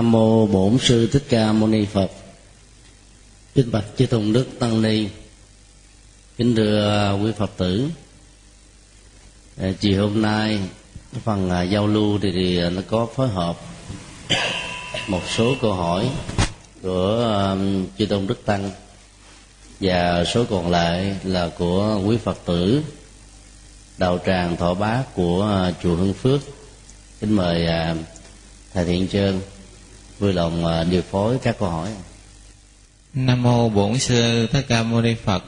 nam mô bổn sư thích ca mâu ni phật. Kính bạch chư tôn đức tăng ni. Kính thưa quý phật tử à, chiều hôm nay phần à, giao lưu thì, thì à, nó có phối hợp một số câu hỏi của chư tôn đức tăng và số còn lại là của quý phật tử đạo tràng thọ bá của chùa hưng phước. Kính mời thầy thiện trơn vui lòng à, điều phối các câu hỏi Nam mô Bổn sư Thích Ca Mâu Ni Phật.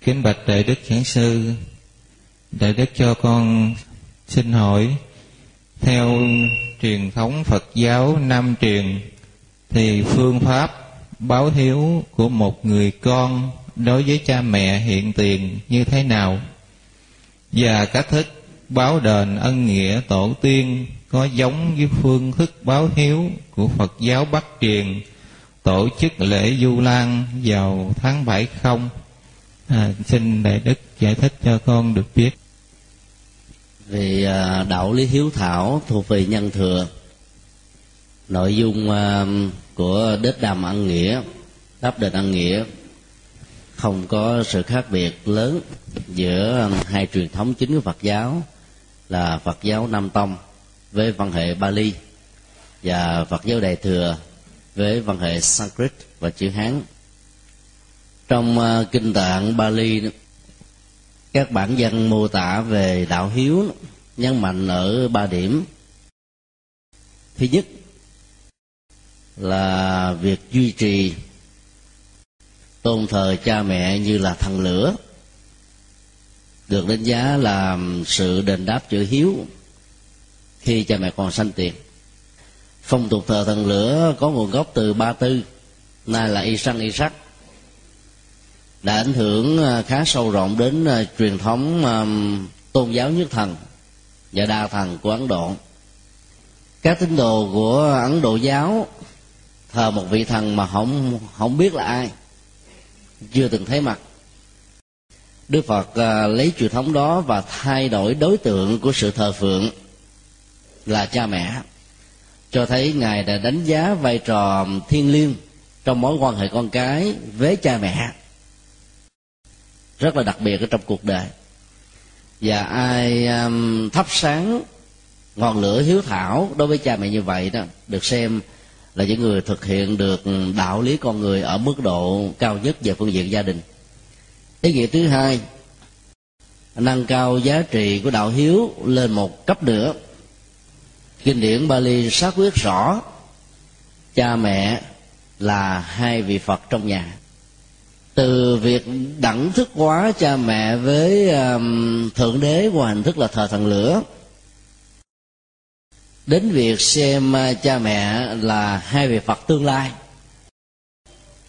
Kính bạch đại đức giảng sư, đại đức cho con xin hỏi theo truyền thống Phật giáo Nam truyền thì phương pháp báo hiếu của một người con đối với cha mẹ hiện tiền như thế nào? Và cách thức báo đền ân nghĩa tổ tiên có giống với phương thức báo hiếu của Phật giáo Bắc truyền tổ chức lễ Du Lan vào tháng 7 không? À, xin Đại Đức giải thích cho con được biết. về à, đạo lý hiếu thảo thuộc về nhân thừa nội dung à, của đết đàm ăn nghĩa đáp đền ăn nghĩa không có sự khác biệt lớn giữa hai truyền thống chính của Phật giáo là Phật giáo Nam Tông với văn hệ Bali và Phật giáo Đại thừa với văn hệ Sanskrit và chữ Hán. Trong ờ, kinh tạng Bali, các bản văn mô tả về đạo hiếu nhấn mạnh ở ba điểm thứ nhất là việc duy trì tôn thờ cha mẹ như là thần lửa, được đánh giá là sự đền đáp chữ hiếu khi cha mẹ còn sanh tiền, phong tục thờ thần lửa có nguồn gốc từ ba tư, nay là y săn y sắc, đã ảnh hưởng à, khá sâu rộng đến à, truyền thống à, tôn giáo nhất thần và đa thần của ấn độ. Các tín đồ của ấn độ giáo thờ một vị thần mà không không biết là ai, chưa từng thấy mặt. Đức phật lấy truyền thống đó và thay đổi đối tượng của sự thờ phượng là cha mẹ cho thấy ngài đã đánh giá vai trò thiêng liêng trong mối quan hệ con cái với cha mẹ. Rất là đặc biệt ở trong cuộc đời. Và ai um, thắp sáng ngọn lửa hiếu thảo đối với cha mẹ như vậy đó được xem là những người thực hiện được đạo lý con người ở mức độ cao nhất về phương diện gia đình. Ý nghĩa thứ hai nâng cao giá trị của đạo hiếu lên một cấp nữa kinh điển Bali xác quyết rõ cha mẹ là hai vị Phật trong nhà. Từ việc đẳng thức hóa cha mẹ với um, thượng đế qua hình thức là thờ thần lửa đến việc xem uh, cha mẹ là hai vị Phật tương lai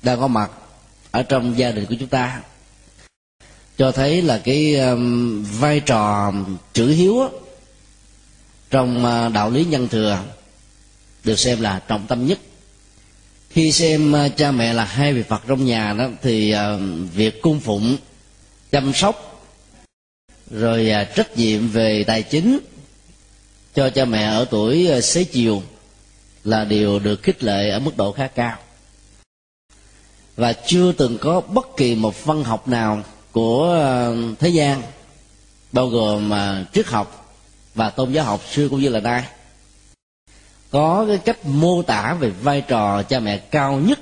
đang có mặt ở trong gia đình của chúng ta cho thấy là cái um, vai trò chữ hiếu trong à, đạo lý nhân thừa, được xem là trọng tâm nhất. Khi xem à, cha mẹ là hai vị phật trong nhà đó, thì à, việc cung phụng, chăm sóc, rồi trách nhiệm về tài chính cho cha mẹ ở tuổi xế chiều là điều được khích lệ ở mức độ khá cao. Và chưa từng có bất kỳ một văn học nào của thế gian bao gồm triết học và tôn giáo học xưa cũng như là nay. Có cái cách mô tả về vai trò cha mẹ cao nhất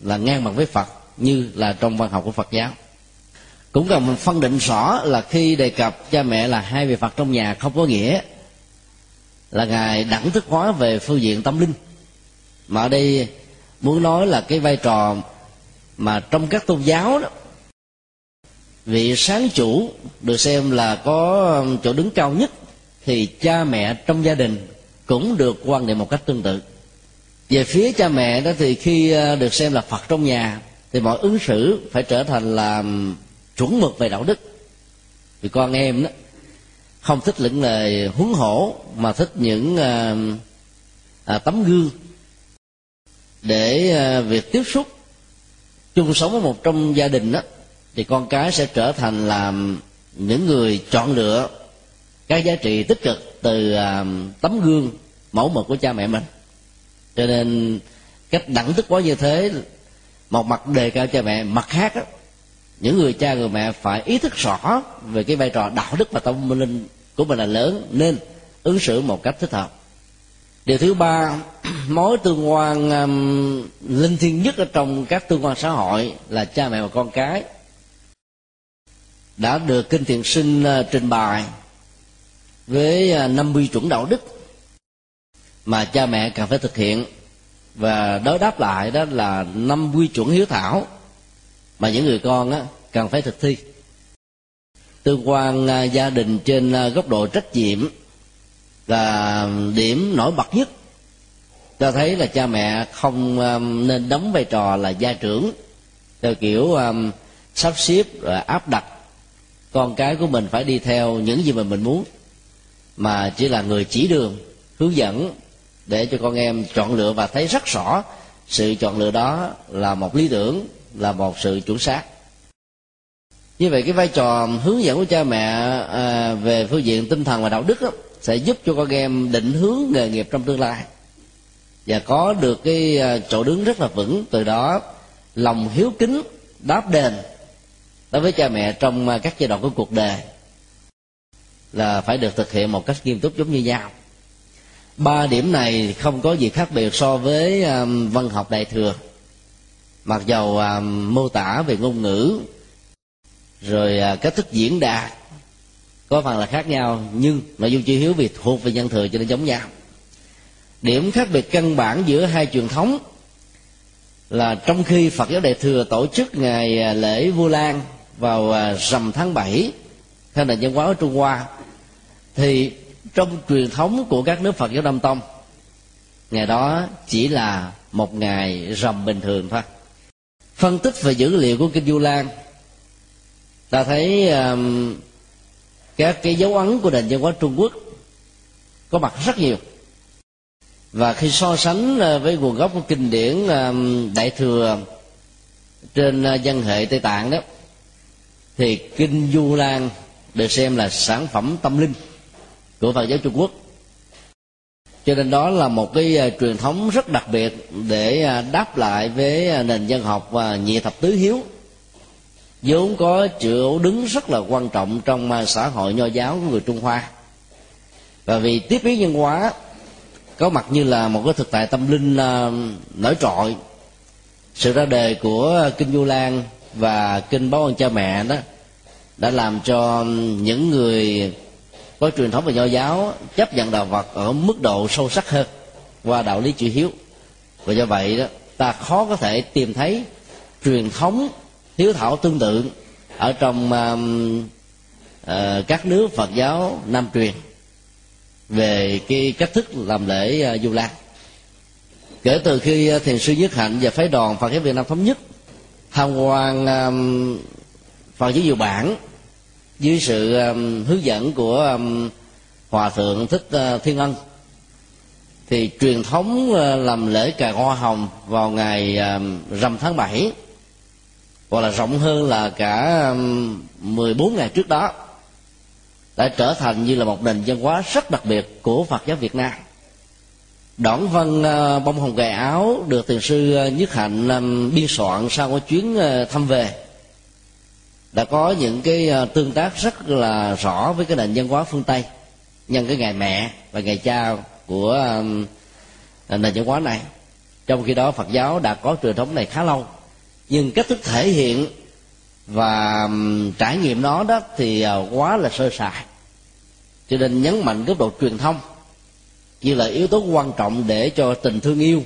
là ngang bằng với Phật như là trong văn học của Phật giáo. Cũng cần mình phân định rõ là khi đề cập cha mẹ là hai vị Phật trong nhà không có nghĩa là ngài đẳng thức hóa về phương diện tâm linh. Mà ở đây muốn nói là cái vai trò mà trong các tôn giáo đó, vị sáng chủ được xem là có chỗ đứng cao nhất thì cha mẹ trong gia đình cũng được quan niệm một cách tương tự. Về phía cha mẹ đó thì khi ờ, được xem là phật trong nhà thì mọi ứng xử phải trở thành là chuẩn mực về đạo đức. Vì con em đó không thích những lời huấn hổ mà thích những à, à, tấm gương để à, việc tiếp xúc chung sống với một trong gia đình đó thì con cái sẽ trở thành là những người chọn lựa các giá trị tích cực từ à, tấm gương mẫu mực của cha mẹ mình. Cho nên cách đẳng thức quá như thế một mặt đề cao cha mẹ mặt khác đó, những người cha người mẹ phải ý thức rõ về cái vai trò đạo đức và tâm linh của mình là lớn nên ứng xử một cách thích hợp. Điều thứ ba mối tương quan um, linh thiêng nhất ở trong các tương quan xã hội là cha mẹ và con cái. Đã được kinh thiền sinh uh, trình bày với à, 50 chuẩn đạo đức mà cha mẹ cần phải thực hiện. Và đối đáp lại đó là năm quy chuẩn hiếu thảo mà những người con á, cần phải thực thi. Tương quan à, gia đình trên à, góc độ trách nhiệm là điểm nổi bật nhất ta thấy là cha mẹ không nên đóng vai trò là gia trưởng theo kiểu sắp xếp rồi áp đặt con cái của mình phải đi theo những gì mà mình muốn mà chỉ là người chỉ đường hướng dẫn để cho con em chọn lựa và thấy rất rõ sự chọn lựa đó là một lý tưởng là một sự chuẩn xác. Như vậy cái vai trò hướng dẫn của cha mẹ à, về phương diện tinh thần và đạo đức đó, sẽ giúp cho con em định hướng nghề nghiệp trong tương lai. Và có được cái à, chỗ đứng rất là vững từ đó lòng hiếu kính đáp đền đối với cha mẹ trong à, các giai đoạn của cuộc đời là phải được thực hiện một cách nghiêm túc giống như nhau. Ba điểm này không có gì khác biệt so với um, văn học đại thừa. Mặc dầu um, mô tả về ngôn ngữ rồi uh, cách thức diễn đạt có phần là khác nhau nhưng nội dung chi hiếu vì thuộc về nhân thừa cho nên giống nhau. Điểm khác biệt căn bản giữa hai truyền thống là trong khi Phật giáo Đại thừa tổ chức ngày à, lễ Vu Lan vào à, rằm tháng 7 theo nền văn hóa ở Trung Hoa thì trong truyền thống của các nước phật giáo nam tông ngày đó chỉ là một ngày rằm bình thường thôi. Phân tích về dữ liệu của kinh du lan ta thấy um, các cái dấu ấn của nền văn hóa trung quốc có mặt rất nhiều. Và khi so sánh uh, với nguồn gốc của kinh điển um, đại thừa trên dân văn hệ tây tạng đó thì kinh du lan được xem là sản phẩm tâm linh của phật giáo trung quốc. Cho nên đó là một cái à, truyền thống rất đặc biệt để à, đáp lại với à, nền dân học và nhị thập tứ hiếu. Vốn có chỗ đứng rất là quan trọng trong xã hội nho giáo của người trung hoa. Và vì tiếp biến nhân hóa, có mặt như là một cái thực tại tâm linh nổi trội, sự ra đề của kinh du lan và kinh báo ơn cha mẹ đó đã làm cho những người có truyền thống về nho giáo chấp nhận đạo Phật ở mức độ sâu sắc hơn qua đạo lý chữ hiếu. Và do vậy đó ta khó có thể tìm thấy truyền thống hiếu thảo tương tự ở trong uh, uh, các nước phật giáo nam truyền về cái cách thức làm lễ uh, du lan. Kể từ khi ờ, thiền sư nhất hạnh và phái đoàn phật giáo việt nam thống nhất tham quan um, phật giáo diệu bản dưới sự um, hướng dẫn của um, hòa thượng thích uh, thiên ân thì truyền thống uh, làm lễ cà hoa hồng vào ngày um, rằm tháng 7 hoặc là rộng hơn là cả um, 14 ngày trước đó đã trở thành như là một nền văn hóa rất đặc biệt của Phật giáo Việt Nam. Đoạn văn uh, bông hồng gài áo được thiền sư uh, Nhất Hạnh um, biên soạn sau một chuyến uh, thăm về đã có những cái ờ, tương tác rất là rõ với cái nền văn hóa phương tây. Nhân cái ngày mẹ và ngày cha của ờ, nền văn hóa này. Trong khi đó phật giáo đã có truyền thống này khá lâu. Nhưng cách thức thể hiện và trải nghiệm nó đó thì ờ, quá là sơ sài. Cho nên nhấn mạnh góc độ truyền thông như là yếu tố quan trọng để cho tình thương yêu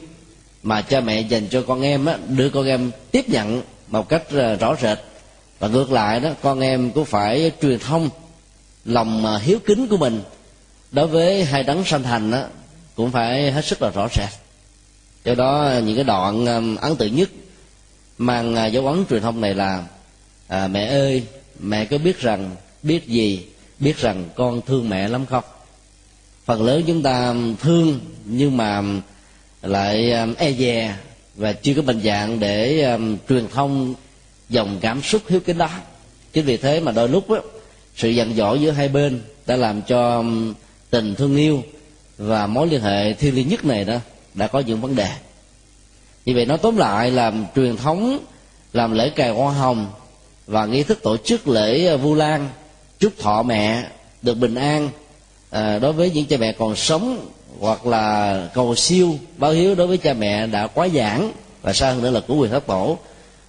mà cha mẹ dành cho con em á, đưa con em tiếp nhận một cách rõ rệt và ngược lại đó con em cũng phải truyền thông lòng à, hiếu kính của mình đối với hai đấng sanh thành đó, cũng phải hết sức là rõ ràng. Do đó những cái đoạn à, ấn tượng nhất mang à, dấu ấn truyền thông này là à, mẹ ơi mẹ có biết rằng biết gì biết rằng con thương mẹ lắm không? Phần lớn chúng ta thương nhưng mà lại e dè và chưa có bình dạng để um, truyền thông dòng cảm xúc hiếu kính đó. Chính vì thế mà đôi lúc đó, sự giận dỗi giữa hai bên đã làm cho tình thương yêu và mối liên hệ thiêng liêng nhất này đó đã có những vấn đề. Vì vậy nói tóm lại là truyền thống làm lễ cài hoa hồng và nghi thức tổ chức lễ ờ, vu lan chúc thọ mẹ được bình an à, đối với những cha mẹ còn sống hoặc là cầu siêu báo hiếu đối với cha mẹ đã quá giảng và xa hơn nữa là của quyền thất tổ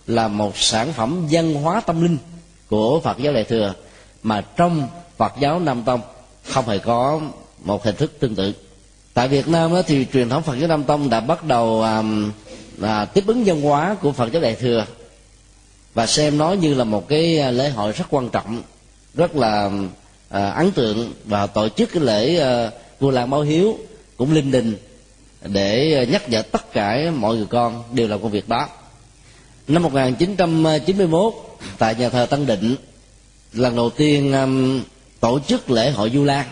là một sản phẩm văn hóa tâm linh của phật giáo đại thừa mà trong phật giáo nam tông không hề có một hình thức tương tự. Tại việt nam thì truyền thống phật giáo nam tông đã bắt đầu à, à, tiếp ứng văn hóa của phật giáo đại thừa và xem nó như là một cái à, lễ hội rất quan trọng rất là à, ấn tượng và tổ chức cái lễ à, vua làng báo hiếu cũng linh đình để ờ, nhắc nhở tất cả mọi người con đều làm công việc đó năm 1991 tại nhà thờ Tân Định lần đầu tiên um, tổ chức lễ hội Du Lan.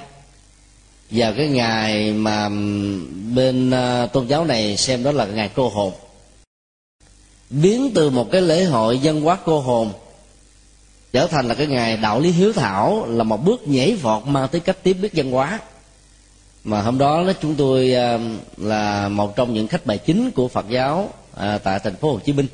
Vào cái ngày mà um, bên uh, tôn giáo này xem đó là ngày cô hồn. Biến từ một cái lễ hội dân hóa cô hồn trở thành là cái ngày đạo lý hiếu thảo là một bước nhảy vọt mang tới cách tiếp biết dân hóa. Mà hôm đó đó chúng tôi uh, là một trong những khách bài chính của Phật giáo uh, tại thành phố Hồ Chí Minh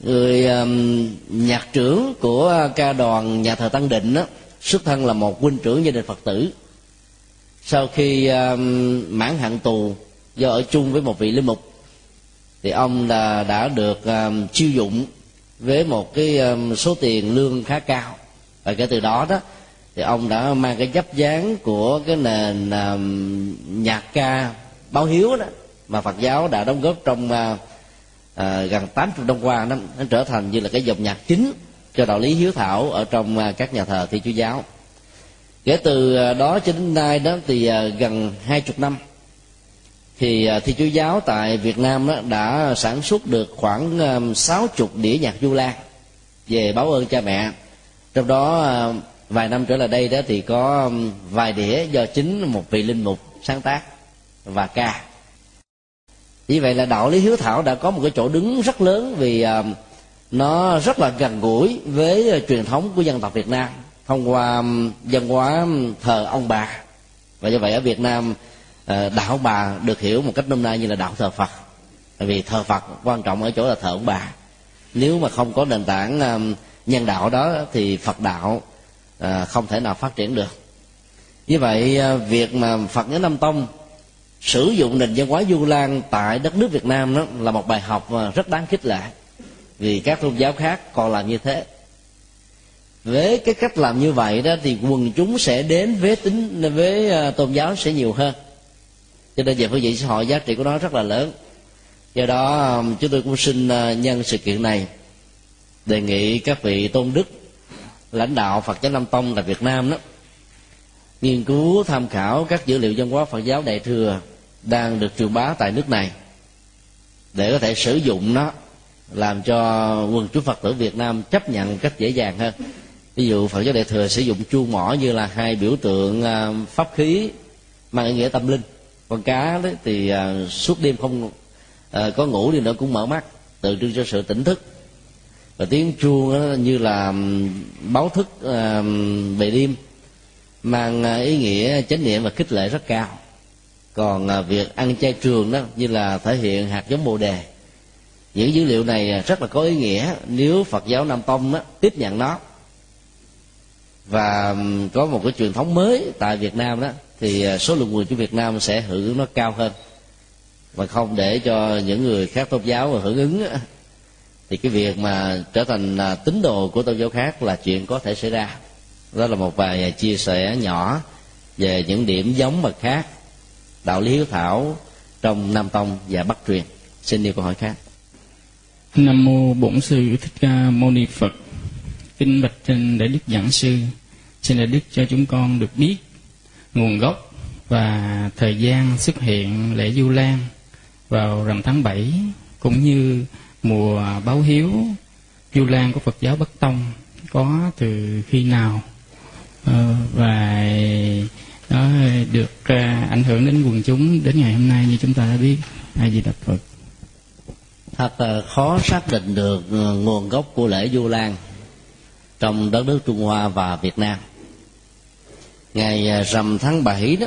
người um, nhạc trưởng của ca đoàn nhà thờ Tăng Định đó, xuất thân là một huynh trưởng gia đình Phật tử. Sau khi um, mãn hạn tù do ở chung với một vị linh mục thì ông là đã được um, chiêu dụng với một cái um, số tiền lương khá cao. Và kể từ đó đó thì ông đã mang cái dấp dáng của cái nền nhạc ca báo hiếu đó mà Phật giáo đã đóng góp trong à, à, gần 80 năm qua nó, nó trở thành như là cái dòng nhạc chính cho đạo lý hiếu thảo ở trong à, các nhà thờ Thiên Chúa giáo. Kể từ à, đó cho đến nay đó thì à, gần hai chục năm thì à, Thiên Chúa giáo tại Việt Nam đó đã sản xuất được khoảng à, sáu um, chục đĩa nhạc du lan về báo ơn cha mẹ. Trong đó à, vài năm trở lại đây đó thì có vài đĩa do chính một vị linh mục sáng tác và ca như vậy là đạo lý hiếu thảo đã có một cái chỗ đứng rất lớn vì à, nó rất là gần gũi với truyền thống của dân tộc Việt Nam. Thông qua văn hóa thờ ông bà. Và do vậy ở Việt Nam ờ, đạo bà được hiểu một cách nôm na như là đạo thờ Phật. Vì thờ Phật quan trọng ở chỗ là thờ ông bà. Nếu mà không có nền tảng nhân đạo đó thì Phật đạo ờ, không thể nào phát triển được. Như vậy ờ, việc mà phật giáo nam tông sử dụng nền văn hóa du lan tại đất nước việt nam đó là một bài học rất đáng khích lệ, vì các tôn giáo khác còn làm như thế. Với cái cách làm như vậy đó thì quần chúng sẽ đến với tính, với ờ, tôn giáo sẽ nhiều hơn. Cho nên về phương diện xã hội giá trị của nó rất là lớn. Do đó chúng tôi cũng xin ờ, nhân sự kiện này đề nghị các vị tôn đức, lãnh đạo Phật giáo Nam Tông tại Việt Nam đó nghiên cứu, tham khảo các dữ liệu văn hóa Phật giáo Đại thừa đang được truyền bá tại nước này để có thể sử dụng nó, làm cho quần chúng Phật tử Việt Nam chấp nhận cách dễ dàng hơn. Ví dụ, Phật giáo Đại thừa sử dụng chuông mỏ như là hai biểu tượng à, pháp khí mang ý nghĩa tâm linh. Con cá đấy thì à, suốt đêm không à, có ngủ đi nữa cũng mở mắt, tượng trưng cho sự tỉnh thức. Và tiếng chuông như là báo thức về đêm mang à, ý nghĩa chánh niệm và khích lệ rất cao. Còn à, việc ăn chay trường đó như là thể hiện hạt giống bồ đề những dữ liệu này à, rất là có ý nghĩa nếu phật giáo nam tông đó, tiếp nhận nó. Và có một cái truyền thống mới tại việt nam đó thì số lượng người của việt nam sẽ hưởng ứng nó cao hơn. Và không để cho những người khác tôn giáo mà hưởng ứng thì cái việc mà trở thành tín đồ của tôn giáo khác là chuyện có thể xảy ra đó là một vài à, chia sẻ nhỏ về những điểm giống mà khác đạo lý hiếu thảo trong nam tông và bắc truyền. Xin đi câu hỏi khác. Nam mô bổn sư thích ca mâu ni phật. Kinh bạch trên đại đức giảng sư, xin đại đức cho chúng con được biết nguồn gốc và thời gian xuất hiện lễ Du Lan vào rằm tháng 7 cũng như mùa báo hiếu Du Lan của Phật giáo Bắc Tông có từ khi nào. Ờ, và nó được ờ, ảnh hưởng đến quần chúng đến ngày hôm nay như chúng ta đã biết. Ai di đà phật. Thật là khó xác định được ờ, nguồn gốc của lễ du lan trong đất nước trung hoa và việt nam. Ngày rằm tháng 7 đó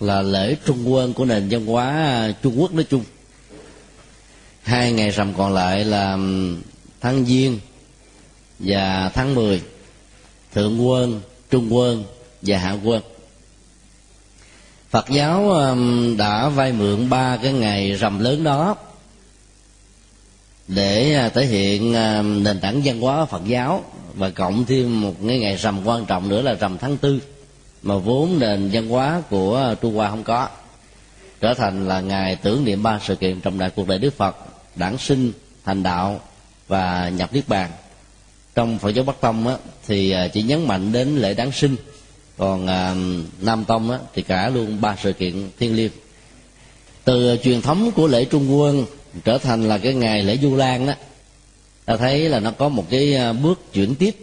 là lễ trung quân của nền văn hóa trung quốc nói chung. Hai ngày rằm còn lại là tháng giêng và tháng 10 thượng quân trung quân và hạ quân. Phật giáo um, đã vay mượn ba cái ngày rằm lớn đó để à, thể hiện à, nền tảng văn hóa Phật giáo và cộng thêm một cái ngày rằm quan trọng nữa là rằm tháng tư mà vốn nền văn hóa của Trung Hoa không có, trở thành là ngày tưởng niệm ba sự kiện trọng đại cuộc đời Đức Phật, đản sinh, thành đạo và nhập niết bàn trong Phật giáo Bắc Tông á, thì à, chỉ nhấn mạnh đến lễ đản sinh. Còn à, nam tông á, thì cả luôn ba sự kiện thiên liêng. Từ truyền thống của lễ trung quân trở thành là cái ngày lễ du lan đó ta thấy là nó có một cái à, bước chuyển tiếp.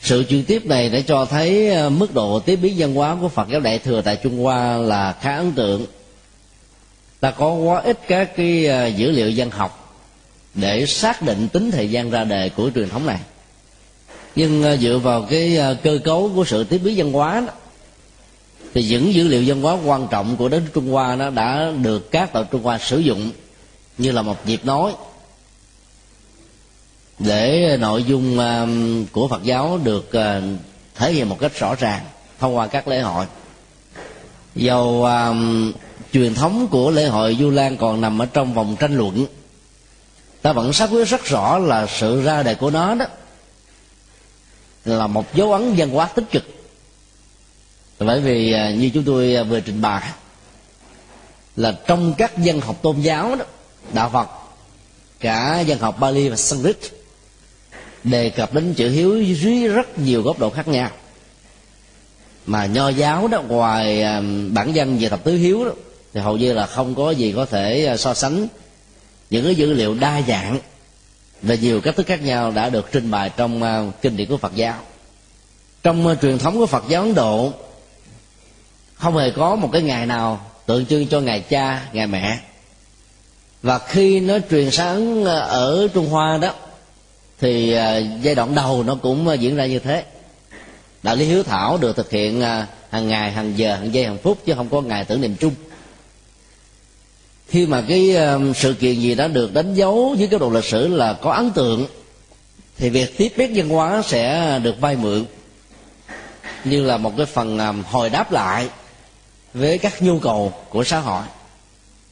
Sự chuyển tiếp này để cho thấy à, mức độ tiếp biến văn hóa của phật giáo đại thừa tại trung hoa là khá ấn tượng. Ta có quá ít các cái dữ liệu văn học để xác định tính thời gian ra đề của truyền thống này. Nhưng ờ, dựa vào cái ờ, cơ cấu của sự tiếp biến văn hóa đó, thì những dữ liệu văn hóa quan trọng của đất Trung Hoa nó đã được các tàu Trung Hoa sử dụng như là một dịp nói để nội dung ờ, của Phật giáo được thể hiện một cách rõ ràng thông qua các lễ hội. Dầu um, truyền thống của lễ hội du lan còn nằm ở trong vòng tranh luận ta vẫn xác quyết rất rõ là sự ra đời của nó đó là một dấu ấn văn hóa tích cực. Bởi vì à, như chúng tôi à, vừa trình bày, là trong các dân học tôn giáo đó, đạo phật, cả dân học bali và sanskrit đề cập đến chữ hiếu dưới rất nhiều góc độ khác nhau. Mà nho giáo đó, ngoài à, bản dân về thập tứ hiếu đó, thì hầu như là không có gì có thể so sánh những cái dữ liệu đa dạng về nhiều cách thức khác nhau đã được trình bày trong à, kinh điển của Phật giáo. Trong à, truyền thống của Phật giáo Ấn Độ, không hề có một cái ngày nào tượng trưng cho ngày cha, ngày mẹ. Và khi nó truyền sáng à, ở Trung Hoa đó, thì giai đoạn đầu nó cũng diễn ra như thế. Đạo lý hiếu thảo được thực hiện hàng ngày, hàng giờ, hàng giây, hàng phút chứ không có ngày tưởng niệm chung khi mà cái sự kiện gì đã được đánh dấu dưới cái độ lịch sử là có ấn tượng, thì việc tiếp biết văn hóa sẽ được vay mượn như là một cái phần hồi đáp lại với các nhu cầu của xã hội.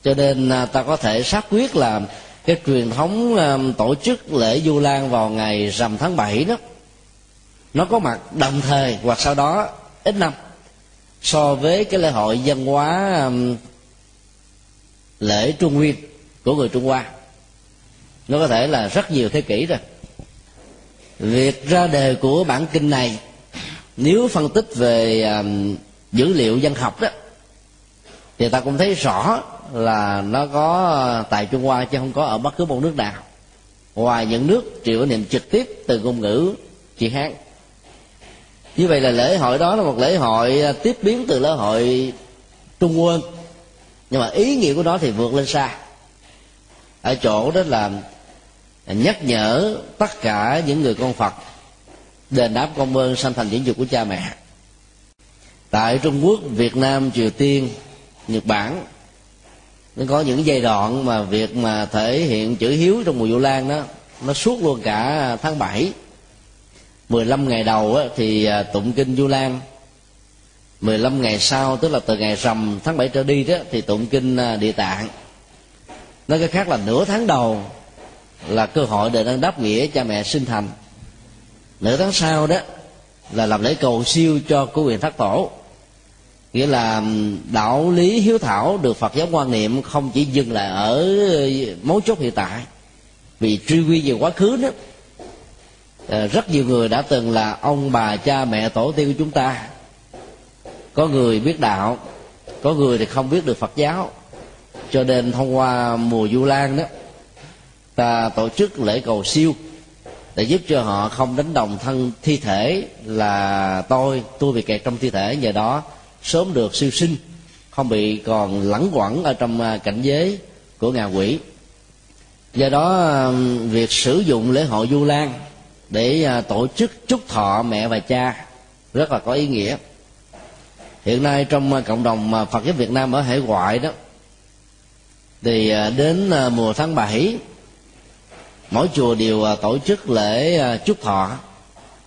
Cho nên à, ta có thể xác quyết là cái truyền thống tổ chức lễ du lan vào ngày rằm tháng 7 đó, nó có mặt đồng thời hoặc sau đó ít năm so với cái lễ hội văn hóa lễ trung nguyên của người trung hoa. Nó có thể là rất nhiều thế kỷ rồi. Việc ra đề của bản kinh này nếu phân tích về um, dữ liệu dân học đó thì ta cũng thấy rõ là nó có tại trung hoa chứ không có ở bất cứ một nước nào. Ngoài những nước chịu niệm trực tiếp từ ngôn ngữ chị hán. Như vậy là lễ hội đó là một lễ hội ờ, tiếp biến từ lễ hội trung quân nhưng mà ý nghĩa của nó thì vượt lên xa. Ở chỗ đó là nhắc nhở tất cả những người con phật đền đáp công ơn sanh thành dưỡng dục của cha mẹ. Tại trung quốc việt nam triều tiên nhật bản nó có những giai đoạn mà việc mà thể hiện chữ hiếu trong mùa vụ lan đó nó suốt luôn cả tháng 7 15 ngày đầu á, thì à, tụng kinh du lan 15 ngày sau, tức là từ ngày rằm tháng 7 trở đi đó, thì tụng kinh à, địa tạng. Nói cái khác là nửa tháng đầu là cơ hội để đang đáp nghĩa cha mẹ sinh thành. Nửa tháng sau đó là làm lễ cầu siêu cho của quyền thất tổ. Nghĩa là đạo lý hiếu thảo được phật giáo quan niệm không chỉ dừng lại ở mấu chốt hiện tại. Vì truy quy về quá khứ đó ờ, rất nhiều người đã từng là ông bà cha mẹ tổ tiên của chúng ta có người biết đạo, có người thì không biết được phật giáo. Cho nên thông qua mùa du lan đó, ta tổ chức lễ cầu siêu để giúp cho họ không đánh đồng thân thi thể là tôi tôi bị kẹt trong thi thể, nhờ đó sớm được siêu sinh, không bị còn lẳng quẩn ở trong à, cảnh giới của ngạ quỷ. Do đó việc sử dụng lễ hội du lan để à, tổ chức chúc thọ mẹ và cha rất là có ý nghĩa hiện nay trong à, cộng đồng à, phật giáo việt nam ở hải ngoại đó, thì à, đến mùa tháng 7 mỗi chùa đều tổ chức lễ chúc thọ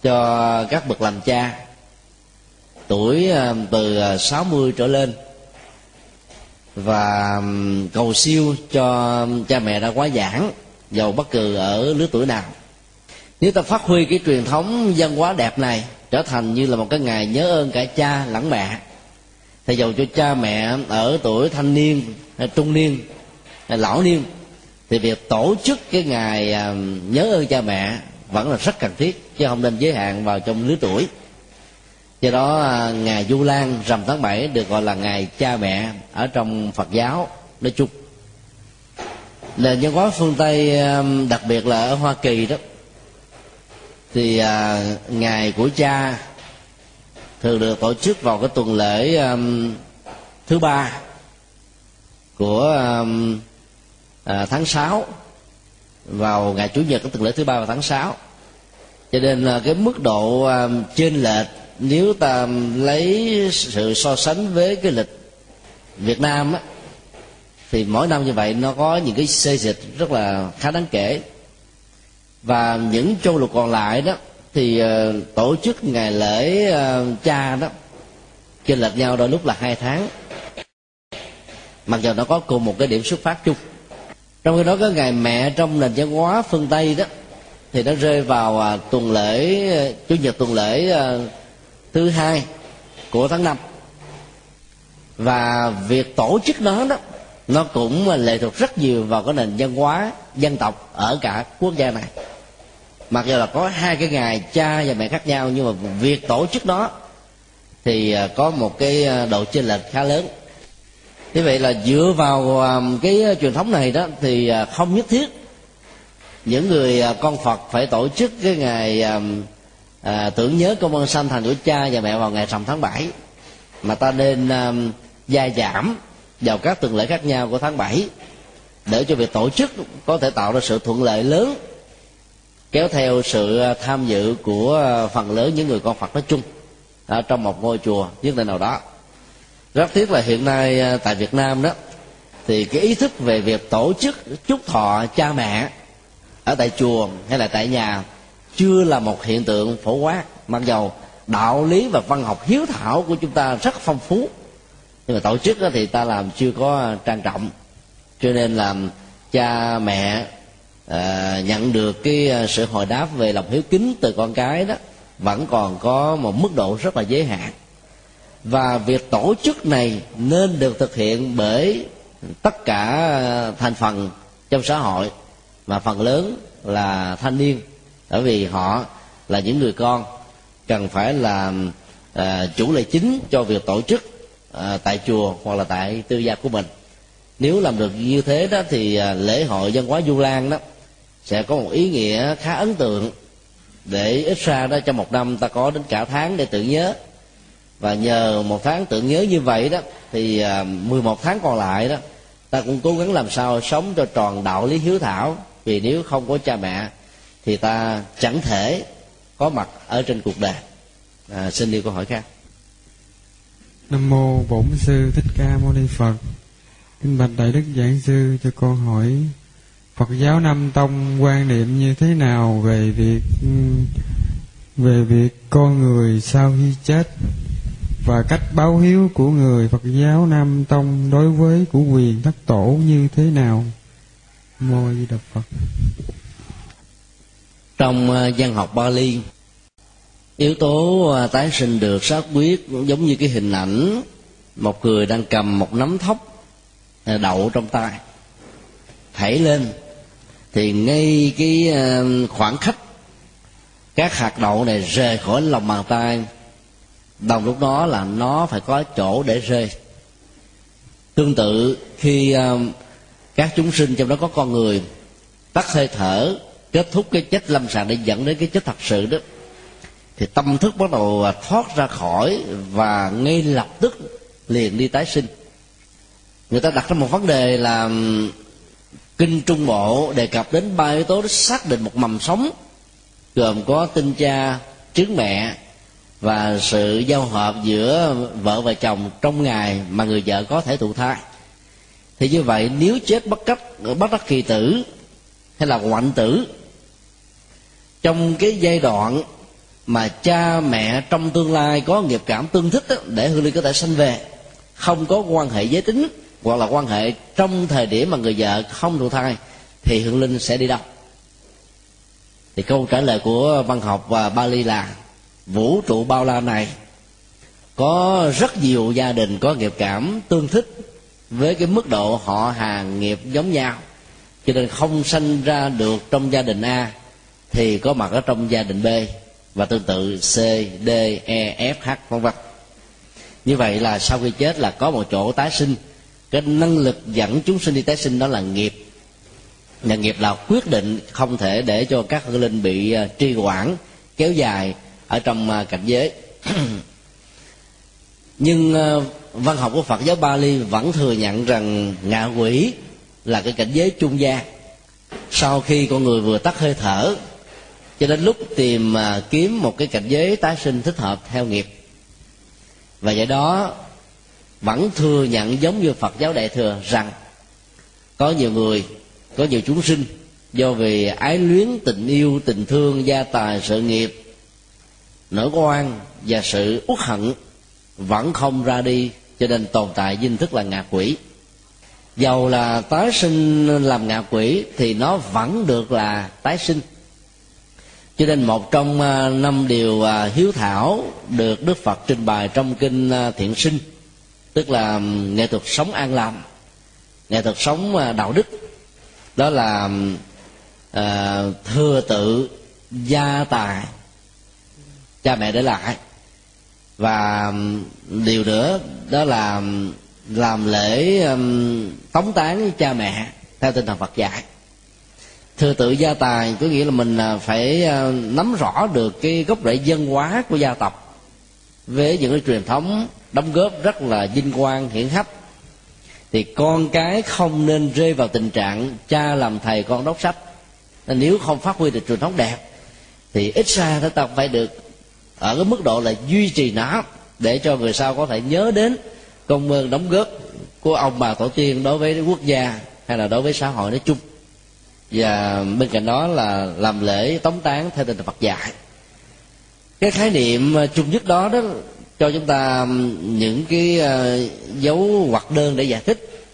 cho các bậc làm cha tuổi từ 60 trở lên và cầu siêu cho cha mẹ đã quá giảng dầu bất cứ ở lứa tuổi nào. Nếu ta phát huy cái truyền thống văn hóa đẹp này trở thành như là một cái ngày nhớ ơn cả cha lẫn mẹ thì dầu cho cha mẹ ở tuổi thanh niên à, trung niên à, lão niên. Thì việc tổ chức cái ngày à, nhớ ơn cha mẹ vẫn là rất cần thiết, chứ không nên giới hạn vào trong lứa tuổi. Do đó ngày du lan rằm tháng 7 được gọi là ngày cha mẹ ở trong phật giáo nói chung. Nền văn hóa phương tây đặc biệt là ở hoa kỳ đó. Thì ngày của cha thường được tổ chức vào cái tuần lễ um, thứ ba của um, à, tháng 6 vào ngày chủ nhật, cái tuần lễ thứ ba vào tháng 6 cho nên là cái mức độ um, trên lệch nếu ta lấy sự so sánh với cái lịch Việt Nam á, thì mỗi năm như vậy nó có những cái xê dịch rất là khá đáng kể. Và những châu lục còn lại đó thì uh, tổ chức ngày lễ uh, cha đó chênh lệch nhau đôi lúc là hai tháng. Mặc dù nó có cùng một cái điểm xuất phát chung. Trong khi đó cái ngày mẹ trong nền văn hóa phương tây đó thì nó rơi vào uh, tuần lễ chủ nhật tuần lễ uh, thứ hai của tháng năm. Và việc tổ chức nó đó nó cũng lệ thuộc rất nhiều vào cái nền văn hóa dân tộc ở cả quốc gia này mặc dù là có hai cái ngày cha và mẹ khác nhau nhưng mà việc tổ chức nó thì à, có một cái à, độ chênh lệch khá lớn. Như vậy là dựa vào à, cái truyền thống này đó thì không nhất thiết những người con phật phải tổ chức cái ngày à, tưởng nhớ công ơn sanh thành của cha và mẹ vào ngày rằm tháng 7 mà ta nên à, gia giảm vào các tuần lễ khác nhau của tháng 7 để cho việc tổ chức có thể tạo ra sự thuận lợi lớn kéo theo sự tham dự của phần lớn những người con Phật nói chung ở trong một ngôi chùa nhất định nào đó. Rất tiếc là hiện nay à, tại Việt Nam đó, thì cái ý thức về việc tổ chức chúc thọ cha mẹ ở tại chùa hay là tại nhà chưa là một hiện tượng phổ quát. Mặc dầu đạo lý và văn học hiếu thảo của chúng ta rất phong phú, nhưng mà tổ chức thì ta làm chưa có trang trọng. Cho nên là cha mẹ à, nhận được cái ờ, sự hồi đáp về lòng hiếu kính từ con cái đó vẫn còn có một mức độ rất là giới hạn. Và việc tổ chức này nên được thực hiện bởi tất cả ờ, thành phần trong xã hội mà phần lớn là thanh niên. Bởi vì họ là những người con cần phải là à, chủ lệ chính cho việc tổ chức à, tại chùa hoặc là tại tư gia của mình. Nếu làm được như thế đó thì à, lễ hội văn hóa du lan đó sẽ có một ý nghĩa khá ấn tượng. Để ít ra đó trong một năm ta có đến cả tháng để tưởng nhớ. Và nhờ một tháng tưởng nhớ như vậy đó thì à, 11 tháng còn lại đó ta cũng cố gắng làm sao sống cho tròn đạo lý hiếu thảo. Vì nếu không có cha mẹ thì ta chẳng thể có mặt ở trên cuộc đời. À, xin đi câu hỏi khác. Nam mô bổn sư thích ca mâu ni phật. Kính bạch đại đức giảng sư cho con hỏi phật giáo nam tông quan niệm như thế nào về việc về việc con người sau khi chết và cách báo hiếu của người Phật giáo Nam Tông đối với của quyền thất tổ như thế nào? Mô Di Đà Phật trong à, văn học Bali, yếu tố à, tái sinh được xác quyết giống như cái hình ảnh một người đang cầm một nắm thóc à, đậu trong tay, thảy lên thì ngay cái ờ, khoảng khách các hạt đậu này rời khỏi lòng bàn tay, đồng lúc đó là nó phải có chỗ để rơi. Tương tự khi ờ, các chúng sinh trong đó có con người, tắt hơi thở, kết thúc cái chết lâm sàng để dẫn đến cái chết thật sự đó, thì tâm thức bắt đầu ờ, thoát ra khỏi và ngay lập tức liền đi tái sinh. Người ta đặt ra một vấn đề là kinh trung bộ đề cập đến ba yếu tố để xác định một mầm sống gồm có tinh cha trứng mẹ và sự giao hợp giữa vợ và chồng trong ngày mà người vợ có thể thụ thai. Thì như vậy nếu chết bất cấp bất đắc kỳ tử hay là hoạn tử trong cái giai đoạn mà cha mẹ trong tương lai có nghiệp cảm tương thích đó, để hương ly có thể sanh về không có quan hệ giới tính hoặc là quan hệ trong thời điểm mà người vợ không thụ thai thì hương linh sẽ đi đâu thì câu trả lời của văn học và Bali là vũ trụ bao la này có rất nhiều gia đình có nghiệp cảm tương thích với cái mức độ họ hàng nghiệp giống nhau cho nên không sanh ra được trong gia đình A thì có mặt ở trong gia đình B và tương tự C, D, E, F, H vân vân. Như vậy là sau khi chết là có một chỗ tái sinh. Cái năng lực dẫn chúng sinh đi tái sinh đó là nghiệp. Nhà nghiệp là quyết định không thể để cho các hương linh bị uh, trì quản kéo dài ở trong uh, cảnh giới. Nhưng uh, văn học của Phật giáo Bali vẫn thừa nhận rằng ngạ quỷ là cái cảnh giới trung gian. Sau khi con người vừa tắt hơi thở cho đến lúc tìm mà kiếm một cái cảnh giới tái sinh thích hợp theo nghiệp và do đó vẫn thừa nhận giống như phật giáo đại thừa rằng có nhiều người, có nhiều chúng sinh do vì ái luyến tình yêu, tình thương, gia tài, sự nghiệp, nỗi oan và sự uất hận vẫn không ra đi, cho nên tồn tại dinh thức là ngạ quỷ. Dầu là tái sinh làm ngạ quỷ thì nó vẫn được là tái sinh. Cho nên một trong à, năm điều à, hiếu thảo được đức phật trình bày trong kinh à, thiện sinh tức là nghệ thuật sống an lành nghệ thuật sống ờ, đạo đức. Đó là à, thừa tự gia tài cha mẹ để lại. Và điều nữa đó là làm lễ um, tống tán cha mẹ theo tinh thần phật dạy. Thừa tự gia tài có nghĩa là mình ờ, phải nắm rõ được cái gốc rễ dân hóa của gia tộc với những cái truyền thống đóng góp rất là vinh quang, hiển hách. Thì con cái không nên rơi vào tình trạng cha làm thầy con đốc sách. Nên nếu không phát huy được truyền thống đẹp, thì ít ra chúng ta phải được ở cái mức độ là duy trì nó, để cho người sau có thể nhớ đến công ơn đóng góp của ông bà tổ tiên đối với quốc gia hay là đối với xã hội nói chung. Và bên cạnh đó là làm lễ tống tán theo tinh Phật dạy. Cái khái niệm chung nhất đó đó cho chúng ta những cái ờ, dấu hoặc đơn để giải thích.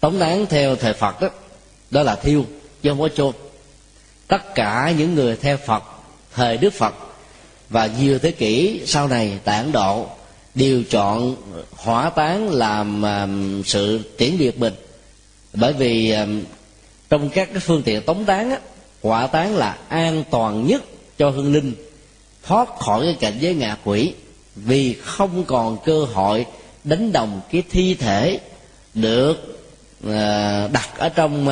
Tống tán theo thời Phật đó đó là thiêu chứ không có chôn. Tất cả những người theo Phật thời Đức Phật và nhiều thế kỷ sau này tại Ấn Độ đều chọn hỏa táng làm sự tiễn biệt mình. Bởi vì trong các cái phương tiện tống tán á, hỏa táng là an toàn nhất cho hương linh thoát khỏi cái cảnh giới ngạ quỷ vì không còn cơ hội đánh đồng cái thi thể được ờ, đặt ở trong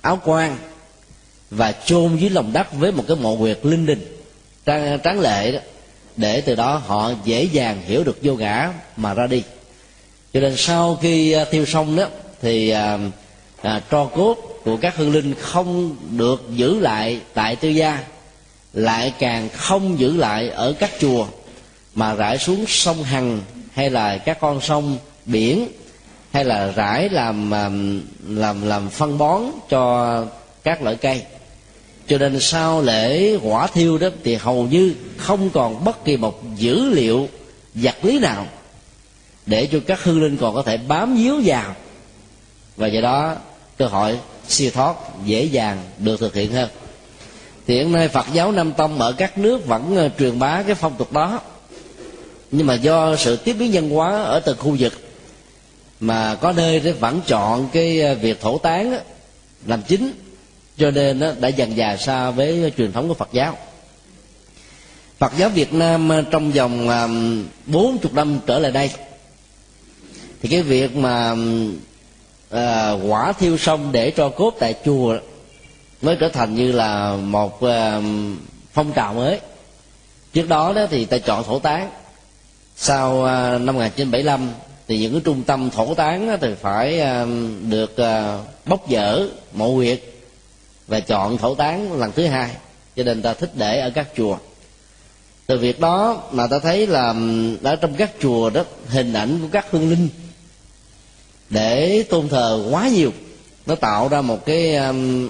áo quan và chôn dưới lòng đất với một cái mộ huyệt linh đình tráng, tráng lệ đó. Để từ đó họ dễ dàng hiểu được vô ngã mà ra đi. Cho nên sau khi ờ, tiêu xong đó thì à, tro cốt của các hương linh không được giữ lại tại tư gia lại càng không giữ lại ở các chùa mà rải xuống sông hằng, hay là các con sông biển, hay là rải làm làm làm phân bón cho các loại cây. Cho nên sau lễ hỏa thiêu đó, thì hầu như không còn bất kỳ một dữ liệu vật lý nào để cho các hương linh còn có thể bám víu vào. Và do đó, cơ hội siêu thoát dễ dàng được thực hiện hơn. Thì hiện nay phật giáo nam tông ở các nước vẫn ờ, truyền bá cái phong tục đó nhưng mà do sự tiếp biến nhân hóa ở từng khu vực mà có nơi vẫn chọn cái à, việc thổ tán làm chính cho nên đã dần dà xa với truyền thống của phật giáo. Phật giáo Việt Nam à, trong vòng à, bốn chục năm trở lại đây thì cái việc mà à, quả thiêu xong để cho cốt tại chùa mới trở thành như là một à, phong trào mới. Trước đó đó thì ta chọn thổ tán sau à, năm 1975 thì những cái trung tâm thổ tán thì phải à, được à, bóc dỡ, mộ huyệt và chọn thổ tán lần thứ hai. Cho nên ta thích để ở các chùa. Từ việc đó mà ta thấy là ở trong các chùa đó, hình ảnh của các hương linh để tôn thờ quá nhiều, nó tạo ra một cái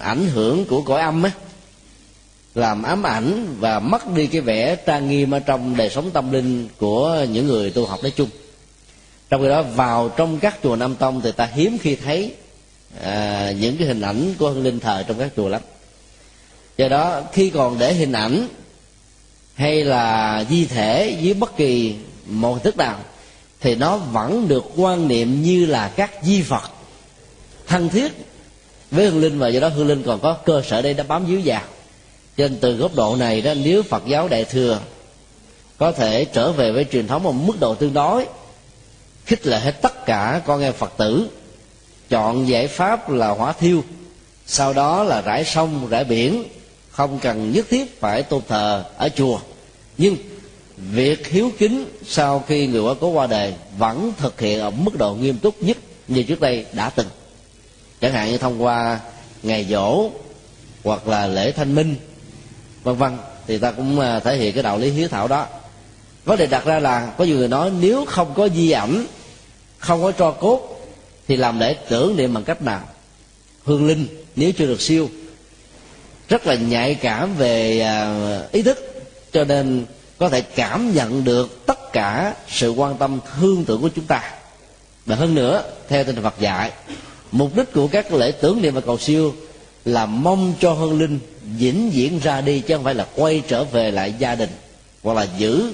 ảnh hưởng của cõi âm á làm ám ảnh và mất đi cái vẻ trang nghiêm ở trong đời sống tâm linh của những người tu học nói chung. Trong khi đó vào trong các chùa nam tông thì ta hiếm khi thấy à, những cái hình ảnh của hương linh thờ trong các chùa lắm. Do đó khi còn để hình ảnh hay là di thể dưới bất kỳ một hình thức nào thì nó vẫn được quan niệm như là các di phật thân thiết với hương linh. Và do đó hương linh còn có cơ sở để đã bám víu vào cho nên từ góc độ này đó, nếu phật giáo đại thừa có thể trở về với truyền thống một mức độ tương đối, khích lệ hết tất cả con em phật tử chọn giải pháp là hỏa thiêu, sau đó là rải sông, rải biển, không cần nhất thiết phải tôn thờ ở chùa. Nhưng việc hiếu kính sau khi người quá cố qua đời vẫn thực hiện ở mức độ nghiêm túc nhất như trước đây đã từng. Chẳng hạn như thông qua ngày dỗ hoặc là lễ thanh minh vân vân. Thì ta cũng à, thể hiện cái đạo lý hiếu thảo đó. Vấn đề đặt ra là, có nhiều người nói nếu không có di ảnh, không có cho cốt, thì làm lễ tưởng niệm bằng cách nào? Hương linh, nếu chưa được siêu. Rất là nhạy cảm về à, ý thức, cho nên có thể cảm nhận được tất cả sự quan tâm, thương tưởng của chúng ta. Và hơn nữa, theo tinh thần Phật dạy, mục đích của các lễ tưởng niệm và cầu siêu là mong cho hương linh vĩnh viễn ra đi chứ không phải là quay trở về lại gia đình hoặc là giữ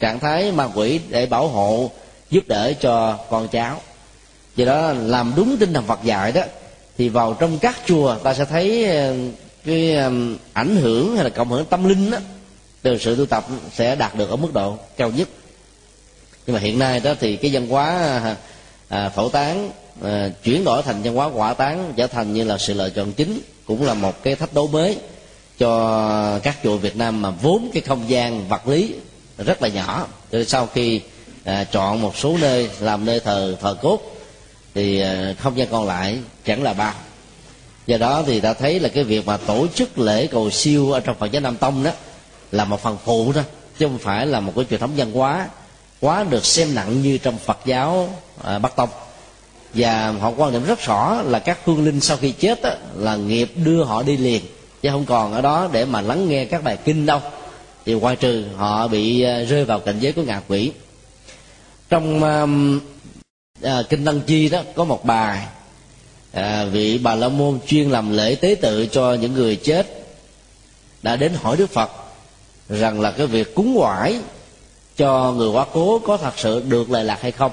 trạng thái ma quỷ để bảo hộ giúp đỡ cho con cháu. Do đó làm đúng tinh thần Phật dạy đó thì vào trong các chùa ta sẽ thấy ờ, cái ảnh hưởng hay là cộng hưởng tâm linh đó từ sự tu tập sẽ đạt được ở mức độ cao nhất. Nhưng mà hiện nay đó thì cái văn hóa à, phổ tán à, chuyển đổi thành văn hóa quả tán trở thành như là sự lựa chọn chính cũng là một cái thách đố mới cho các chùa Việt Nam mà vốn cái không gian vật lý rất là nhỏ. Cho nên sau khi à, chọn một số nơi làm nơi thờ thờ cốt thì à, không gian còn lại chẳng là bao. Do đó thì ta thấy là cái việc mà tổ chức lễ cầu siêu ở trong phật giáo nam tông đó là một phần phụ thôi chứ không phải là một cái truyền thống văn hóa quá được xem nặng như trong phật giáo à, bắc tông. Và họ quan niệm rất rõ là các hương linh sau khi chết đó, là nghiệp đưa họ đi liền chứ không còn ở đó để mà lắng nghe các bài kinh đâu. Thì ngoài trừ họ bị ờ, rơi vào cảnh giới của ngạ quỷ. Trong um, à, kinh Tăng Chi đó có một bài à, vị bà la môn chuyên làm lễ tế tự cho những người chết đã đến hỏi Đức Phật rằng là cái việc cúng quải cho người quá cố có thật sự được lời lạc hay không.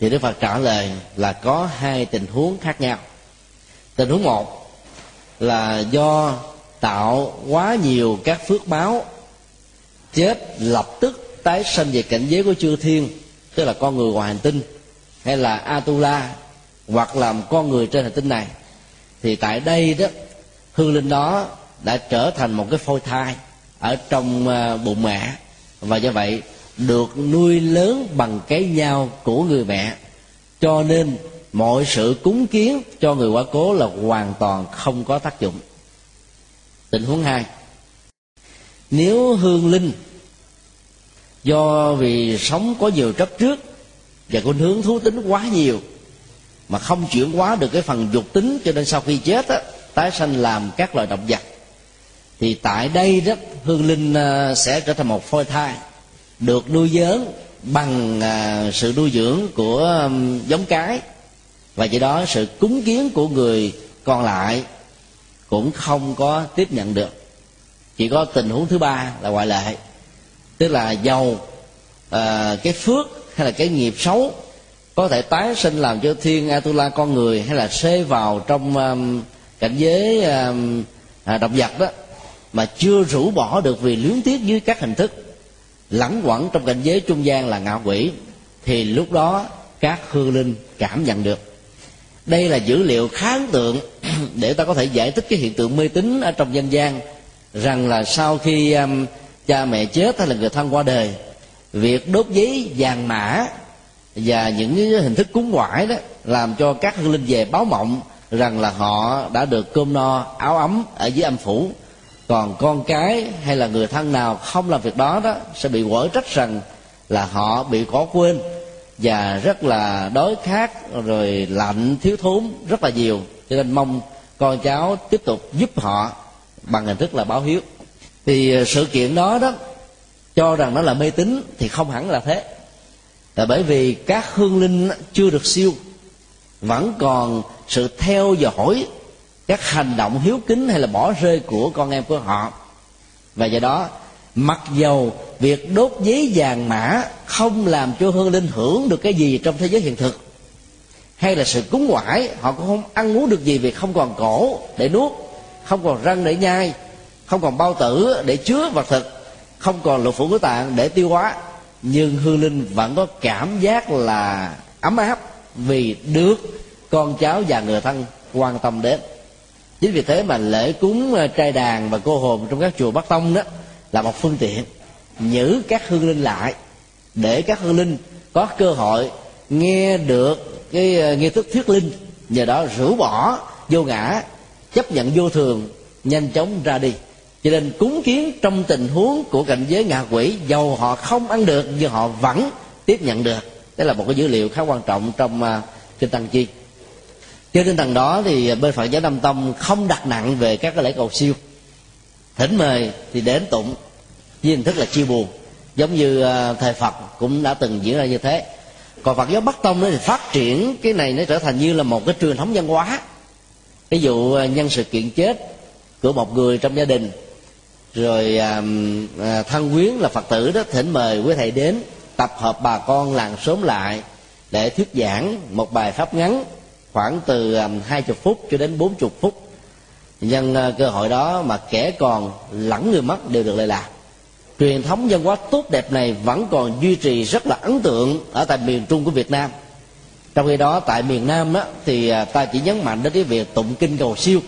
Thì đức phật trả lời là có hai tình huống khác nhau. Tình huống một là do tạo quá nhiều các phước báo, chết lập tức tái sanh về cảnh giới của chư thiên, tức là con người ngoài hành tinh, hay là atula, hoặc làm con người trên hành tinh này. Thì tại đây đó, hương linh đó đã trở thành một cái phôi thai ở trong à, bụng mẹ, và do vậy được nuôi lớn bằng cái nhau của người mẹ. Cho nên mọi sự cúng kiến cho người quá cố là hoàn toàn không có tác dụng. Tình huống hai. Nếu hương linh do vì sống có nhiều chấp trước và có hướng thú tính quá nhiều mà không chuyển hóa được cái phần dục tính cho nên sau khi chết á, tái sanh làm các loài động vật thì tại đây đó hương linh à, sẽ trở thành một phôi thai được nuôi dưỡng bằng à, sự nuôi dưỡng của giống cái và chỉ đó sự cúng kiến của người còn lại cũng không có tiếp nhận được. Chỉ có tình huống thứ ba là ngoại lệ tức là giàu uh, cái phước hay là cái nghiệp xấu có thể tái sinh làm cho thiên atula con người hay là xê vào trong um, cảnh giới um, à, động vật đó mà chưa rũ bỏ được vì luyến tiếc dưới các hình thức lẳng quẩn trong cảnh giới trung gian là ngạo quỷ thì lúc đó các hương linh cảm nhận được đây là dữ liệu khá ấn tượng để ta có thể giải thích cái hiện tượng mê tín ở trong dân gian rằng là sau khi um, cha mẹ chết hay là người thân qua đời việc đốt giấy vàng mã và những hình thức cúng quải đó làm cho các hương linh về báo mộng rằng là họ đã được cơm no áo ấm ở dưới âm phủ. Còn con cái hay là người thân nào không làm việc đó đó sẽ bị quở trách rằng là họ bị có quên và rất là đói khát, rồi lạnh, thiếu thốn rất là nhiều. Cho nên mong con cháu tiếp tục giúp họ bằng hình thức là báo hiếu. Thì ờ, sự kiện đó đó cho rằng nó là mê tín thì không hẳn là thế. Là bởi vì các hương linh chưa được siêu, vẫn còn sự theo dõi các hành động hiếu kính hay là bỏ rơi của con em của họ. Và do đó, mặc dầu việc đốt giấy vàng mã không làm cho hương linh hưởng được cái gì trong thế giới hiện thực. Hay là sự cúng quải, họ cũng không ăn uống được gì vì không còn cổ để nuốt, không còn răng để nhai, không còn bao tử để chứa vật thực, không còn lục phủ của tạng để tiêu hóa. Nhưng hương linh vẫn có cảm giác là ấm áp vì được con cháu và người thân quan tâm đến. Chính vì thế mà lễ cúng ờ, trai đàn và cô hồn trong các chùa bắc tông đó là một phương tiện nhử các hương linh lại để các hương linh có cơ hội nghe được cái ờ, nghi thức thuyết linh nhờ đó rũ bỏ vô ngã chấp nhận vô thường nhanh chóng ra đi. Cho nên cúng kiến trong tình huống của cảnh giới ngạ quỷ dầu họ không ăn được nhưng họ vẫn tiếp nhận được. Đây là một cái dữ liệu khá quan trọng trong uh, kinh tăng chi. Trên tinh thần đó thì bên phật giáo nam tông không đặt nặng về các cái lễ cầu siêu. Thỉnh mời thì đến tụng với hình thức là chia buồn. Giống như uh, thời phật cũng đã từng diễn ra như thế. Còn phật giáo bắc tông thì phát triển cái này nó trở thành như là một cái truyền thống văn hóa. Ví dụ uh, nhân sự kiện chết của một người trong gia đình rồi à, à, thân quyến là phật tử đó thỉnh mời quý thầy đến tập hợp bà con làng sớm lại để thuyết giảng một bài pháp ngắn khoảng từ hai chục phút cho đến bốn chục phút. Nhân à, cơ hội đó mà kẻ còn lẫn người mất đều được lệ lạc truyền thống văn hóa tốt đẹp này vẫn còn duy trì rất là ấn tượng ở tại miền trung của việt nam. Trong khi đó tại miền nam đó, thì à, ta chỉ nhấn mạnh đến cái việc tụng kinh cầu siêu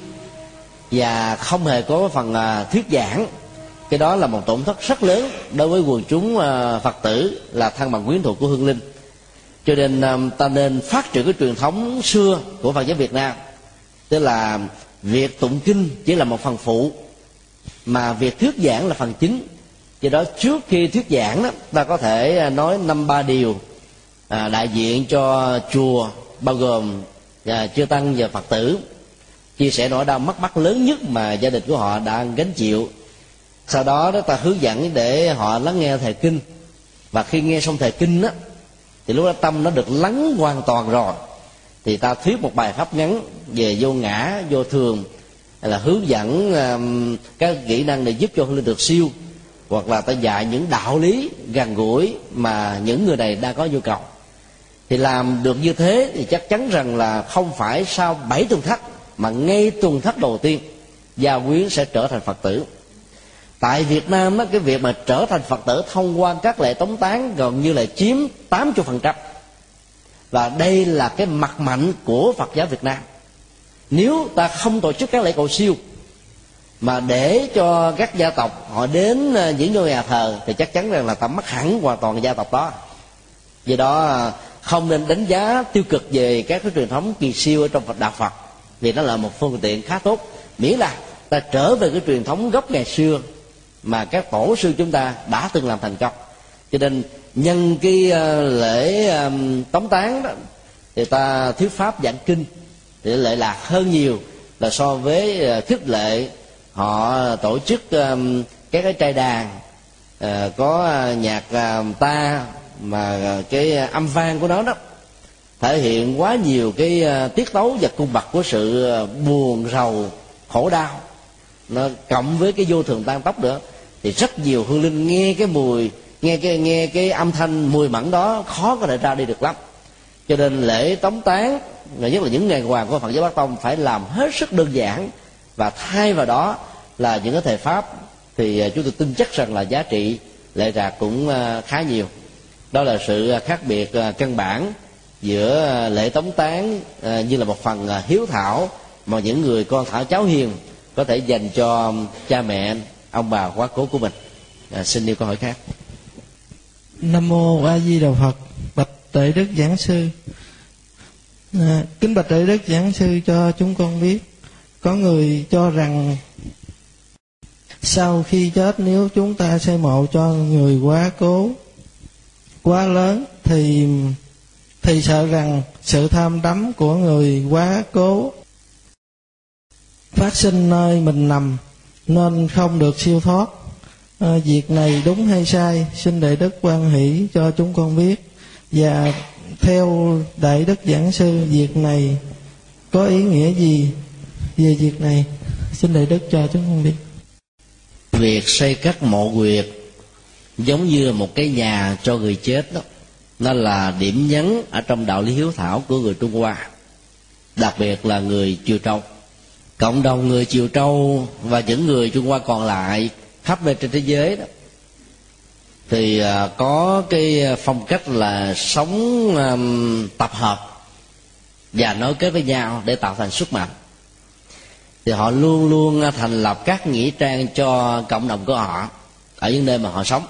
và không hề có phần à, thuyết giảng. Cái đó là một tổn thất rất lớn đối với quần chúng à, phật tử là thân bằng quyến thuộc của hương linh. Cho nên ta nên phát triển cái truyền thống xưa của phật giáo việt nam tức là việc tụng kinh chỉ là một phần phụ mà việc thuyết giảng là phần chính do đó trước khi thuyết giảng đó ta có thể à, nói năm ba điều à, đại diện cho chùa bao gồm à, chư tăng và phật tử. Chia sẻ nỗi đau mất mát lớn nhất mà gia đình của họ đang gánh chịu. Sau đó đó ta hướng dẫn để họ lắng nghe thầy kinh. Và khi nghe xong thầy kinh đó thì lúc đó tâm nó được lắng hoàn toàn rồi. Thì ta thuyết một bài pháp ngắn về vô ngã vô thường là hướng dẫn um, các kỹ năng để giúp cho linh được siêu hoặc là ta dạy những đạo lý gần gũi mà những người này đang có nhu cầu. Thì làm được như thế thì chắc chắn rằng là không phải sau bảy tuần thất mà ngay tuần thất đầu tiên gia quyến sẽ trở thành phật tử. Tại việt nam á, cái việc mà trở thành phật tử thông qua các lễ tống tán gần như là chiếm 80% và đây là cái mặt mạnh của phật giáo việt nam. Nếu ta không tổ chức các lễ cầu siêu mà để cho các gia tộc họ đến à, những ngôi nhà thờ thì chắc chắn rằng là ta mất hẳn hoàn toàn gia tộc đó. Vì đó à, không nên đánh giá tiêu cực về các cái truyền thống kỳ siêu ở trong Phật đạo Phật, vì nó là một phương tiện khá tốt. Miễn là ta trở về cái truyền thống gốc ngày xưa mà các tổ sư chúng ta đã từng làm thành công. Cho nên nhân cái à, lễ tống tán đó, thì ta thuyết pháp giảng kinh, thì lệ lạc hơn nhiều là so với khích lệ họ tổ chức um, các cái trai đàn ờ, có nhạc ờ, ta mà cái âm vang của nó đó, thể hiện quá nhiều cái ờ, tiết tấu và cung bậc của sự buồn, rầu, khổ đau. Nó cộng với cái vô thường tan tóc nữa. Thì rất nhiều hương linh nghe cái mùi, nghe cái nghe cái âm thanh mùi mẫn đó khó có thể ra đi được lắm. Cho nên lễ tống tán nhất là những ngày hoàng của phật giáo bắc tông phải làm hết sức đơn giản và thay vào đó là những cái thời pháp thì à, chúng tôi tin chắc rằng là giá trị lệ rạc cũng à, khá nhiều. Đó là sự à, khác biệt căn bản giữa lễ tống tán như là một phần hiếu thảo mà những người con thảo cháu hiền có thể dành cho cha mẹ ông bà quá cố của mình. À, xin yêu câu hỏi khác. Nam mô a di đà phật. Bạch tệ đức giảng sư. À, kính bạch tệ đức giảng sư cho chúng con biết có người cho rằng sau khi chết nếu chúng ta xây mộ cho người quá cố quá lớn thì thì sợ rằng sự tham đắm của người quá cố phát sinh nơi mình nằm nên không được siêu thoát. À, việc này đúng hay sai xin đại đức quan hỷ cho chúng con biết. Và theo đại đức giảng sư việc này có ý nghĩa gì? Về việc này xin đại đức cho chúng con biết việc xây các mộ quyệt giống như một cái nhà cho người chết đó nó là điểm nhấn ở trong đạo lý hiếu thảo của người trung hoa đặc biệt là người triều trâu cộng đồng người triều trâu và những người trung hoa còn lại khắp nơi trên thế giới đó thì à, có cái phong cách là sống um, tập hợp và nối kết với nhau để tạo thành sức mạnh thì họ luôn luôn thành lập các nghĩa trang cho cộng đồng của họ ở những nơi mà họ sống.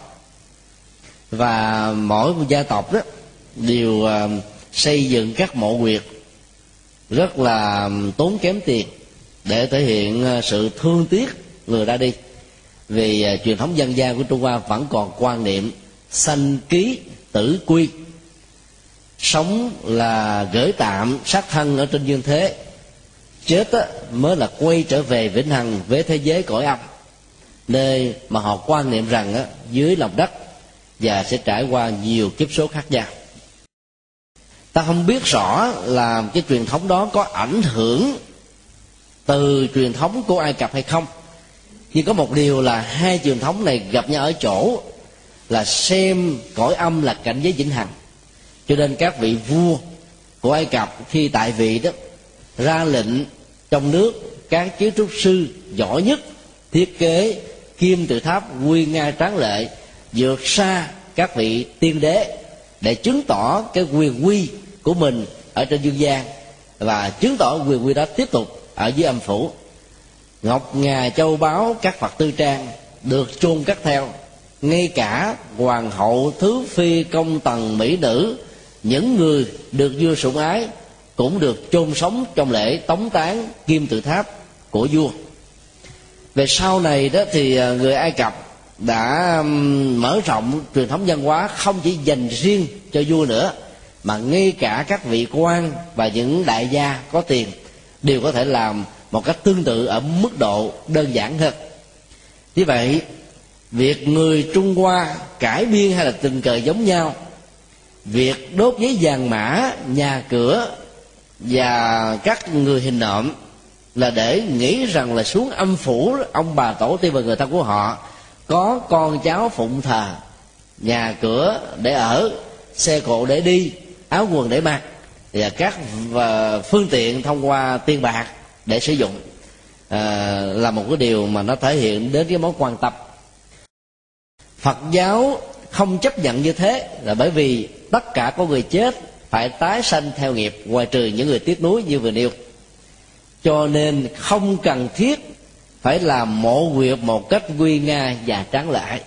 Và mỗi một gia tộc đó đều ờ, xây dựng các mộ quyệt rất là tốn kém tiền để thể hiện ờ, sự thương tiếc người ra đi. Vì ờ, truyền thống dân gian của trung hoa vẫn còn quan niệm sanh ký tử quy. Sống là gửi tạm sát thân ở trên dương thế chết á, mới là quay trở về vĩnh hằng với thế giới cõi âm. Nơi mà họ quan niệm rằng á, dưới lòng đất và sẽ trải qua nhiều kiếp số khác nhau. Ta không biết rõ là cái truyền thống đó có ảnh hưởng từ truyền thống của ai cập hay không. Nhưng có một điều là hai truyền thống này gặp nhau ở chỗ là xem cõi âm là cảnh giới vĩnh hằng. Cho nên các vị vua của ai cập khi tại vị đó ra lệnh trong nước các kiến trúc sư giỏi nhất thiết kế kim tự tháp quy nga tráng lệ vượt xa các vị tiên đế để chứng tỏ cái quyền quy của mình ở trên dương gian và chứng tỏ quyền quy đó tiếp tục ở dưới âm phủ. Ngọc ngà châu báu các phật tư trang được chôn cắt theo. Ngay cả hoàng hậu thứ phi công tần mỹ nữ, những người được vua sủng ái cũng được chôn sống trong lễ tống tán kim tự tháp của vua. Về sau này đó thì à, người ai cập đã mở rộng truyền thống văn hóa không chỉ dành riêng cho vua nữa, mà ngay cả các vị quan và những đại gia có tiền đều có thể làm một cách tương tự ở mức độ đơn giản hơn. Như vậy, việc người trung hoa cải biên hay là tình cờ giống nhau, việc đốt giấy vàng mã, nhà cửa và các người hình nộm là để nghĩ rằng là xuống âm phủ ông bà tổ tiên và người thân của họ có con cháu phụng thờ nhà cửa để ở xe cộ để đi áo quần để mặc và các phương tiện thông qua tiền bạc để sử dụng. À, là một cái điều mà nó thể hiện đến cái mối quan tâm. Phật giáo không chấp nhận như thế là bởi vì tất cả có người chết phải tái sanh theo nghiệp, ngoài trừ những người tiếc nuối như vừa nêu. Cho nên không cần thiết phải làm mộ quyệt một cách nguy nga và tráng lệ.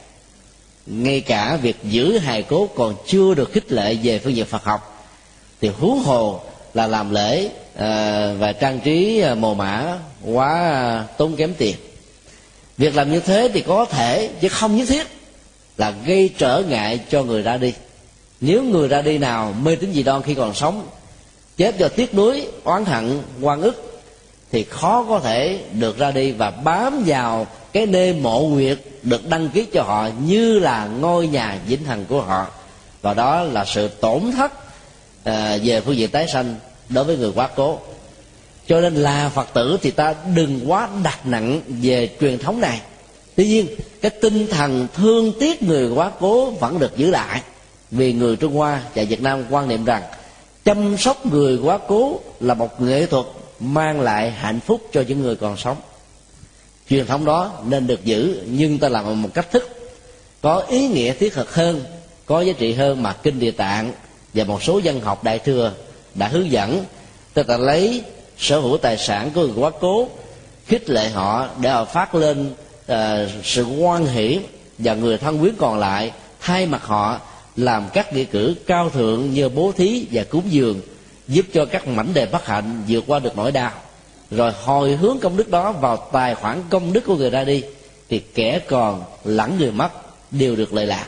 Ngay cả việc giữ hài cốt còn chưa được khích lệ về phương diện phật học, thì huống hồ là làm lễ ờ, và trang trí ờ, mồ mã quá ờ, tốn kém tiền. Việc làm như thế thì có thể, chứ không nhất thiết là gây trở ngại cho người ra đi nếu người ra đi nào mê tín dị đoan khi còn sống chết do tiếc nuối oán hận oan ức thì khó có thể được ra đi và bám vào cái nơi mộ nguyệt được đăng ký cho họ như là ngôi nhà vĩnh hằng của họ. Và đó là sự tổn thất à, về phương diện tái sanh đối với người quá cố. Cho nên là phật tử thì ta đừng quá đặt nặng về truyền thống này. Tuy nhiên cái tinh thần thương tiếc người quá cố vẫn được giữ lại vì người trung hoa và việt nam quan niệm rằng chăm sóc người quá cố là một nghệ thuật mang lại hạnh phúc cho những người còn sống. Truyền thống đó nên được giữ nhưng ta làm một cách thức có ý nghĩa thiết thực hơn có giá trị hơn mà kinh địa tạng và một số dân học đại thừa đã hướng dẫn. Ta ta lấy sở hữu tài sản của người quá cố khích lệ họ để họ phát lên uh, sự quan hỷ và người thân quyến còn lại thay mặt họ làm các nghĩa cử cao thượng như bố thí và cúng dường, giúp cho các mảnh đề bất hạnh vượt qua được nỗi đau. Rồi hồi hướng công đức đó vào tài khoản công đức của người ra đi, thì kẻ còn lẫn người mất đều được lợi lạc.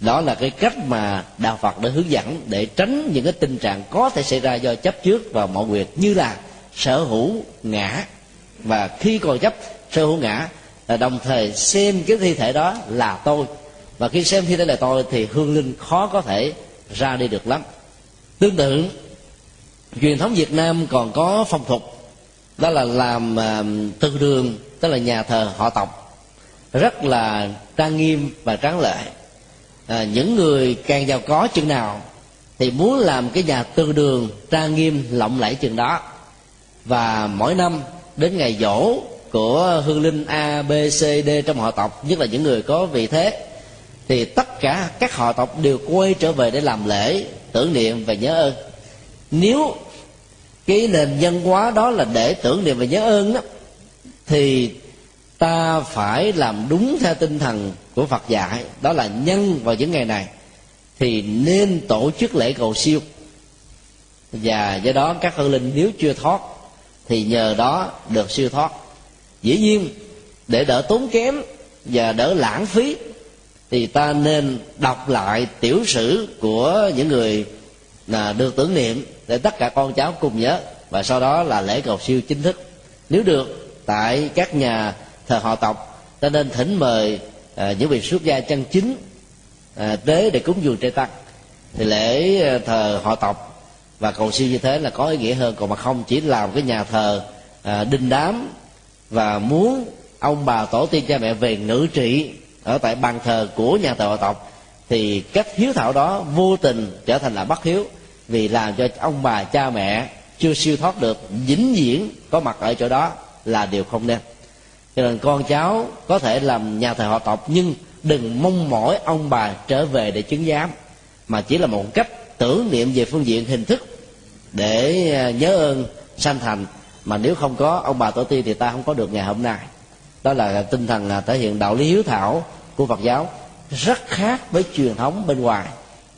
Đó là cái cách mà đạo phật đã hướng dẫn để tránh những cái tình trạng có thể xảy ra do chấp trước và mọi việc như là sở hữu ngã. Và khi còn chấp, sở hữu ngã, là đồng thời xem cái thi thể đó là tôi và khi xem thi thể là tôi thì hương linh khó có thể ra đi được lắm. Tương tự truyền thống việt nam còn có phong tục đó là làm uh, tư đường tức là nhà thờ họ tộc. Rất là trang nghiêm và tráng lệ. À, những người càng giàu có chừng nào thì muốn làm cái nhà tư đường trang nghiêm lộng lẫy chừng đó. Và mỗi năm đến ngày dỗ của hương linh a b c d trong họ tộc nhất là những người có vị thế thì tất cả các họ tộc đều quay trở về để làm lễ, tưởng niệm và nhớ ơn. Nếu cái nền văn hóa đó là để tưởng niệm và nhớ ơn đó, thì ta phải làm đúng theo tinh thần của Phật dạy, đó là nhân vào những ngày này, thì nên tổ chức lễ cầu siêu. Và do đó các hương linh nếu chưa thoát, thì nhờ đó được siêu thoát. Dĩ nhiên, để đỡ tốn kém và đỡ lãng phí thì ta nên đọc lại tiểu sử của những người là được tưởng niệm để tất cả con cháu cùng nhớ. Và sau đó là lễ cầu siêu chính thức. Nếu được tại các nhà thờ họ tộc ta nên thỉnh mời à, những vị xuất gia chân chính à, tế để cúng dường trai tăng. Thì lễ à, thờ họ tộc và cầu siêu như thế là có ý nghĩa hơn. Còn mà không chỉ làm cái nhà thờ à, đinh đám và muốn ông bà tổ tiên cha mẹ về ngữ trị ở tại bàn thờ của nhà thờ họ tộc, thì cách hiếu thảo đó vô tình trở thành là bất hiếu, vì làm cho ông bà cha mẹ chưa siêu thoát được, vĩnh viễn có mặt ở chỗ đó là điều không nên. Cho nên con cháu có thể làm nhà thờ họ tộc, nhưng đừng mong mỏi ông bà trở về để chứng giám, mà chỉ là một cách tưởng niệm về phương diện hình thức để à, nhớ ơn sanh thành. Mà nếu không có, ông bà tổ tiên thì ta không có được ngày hôm nay đó là tinh thần à, thể hiện đạo lý hiếu thảo của phật giáo. Rất khác với truyền thống bên ngoài.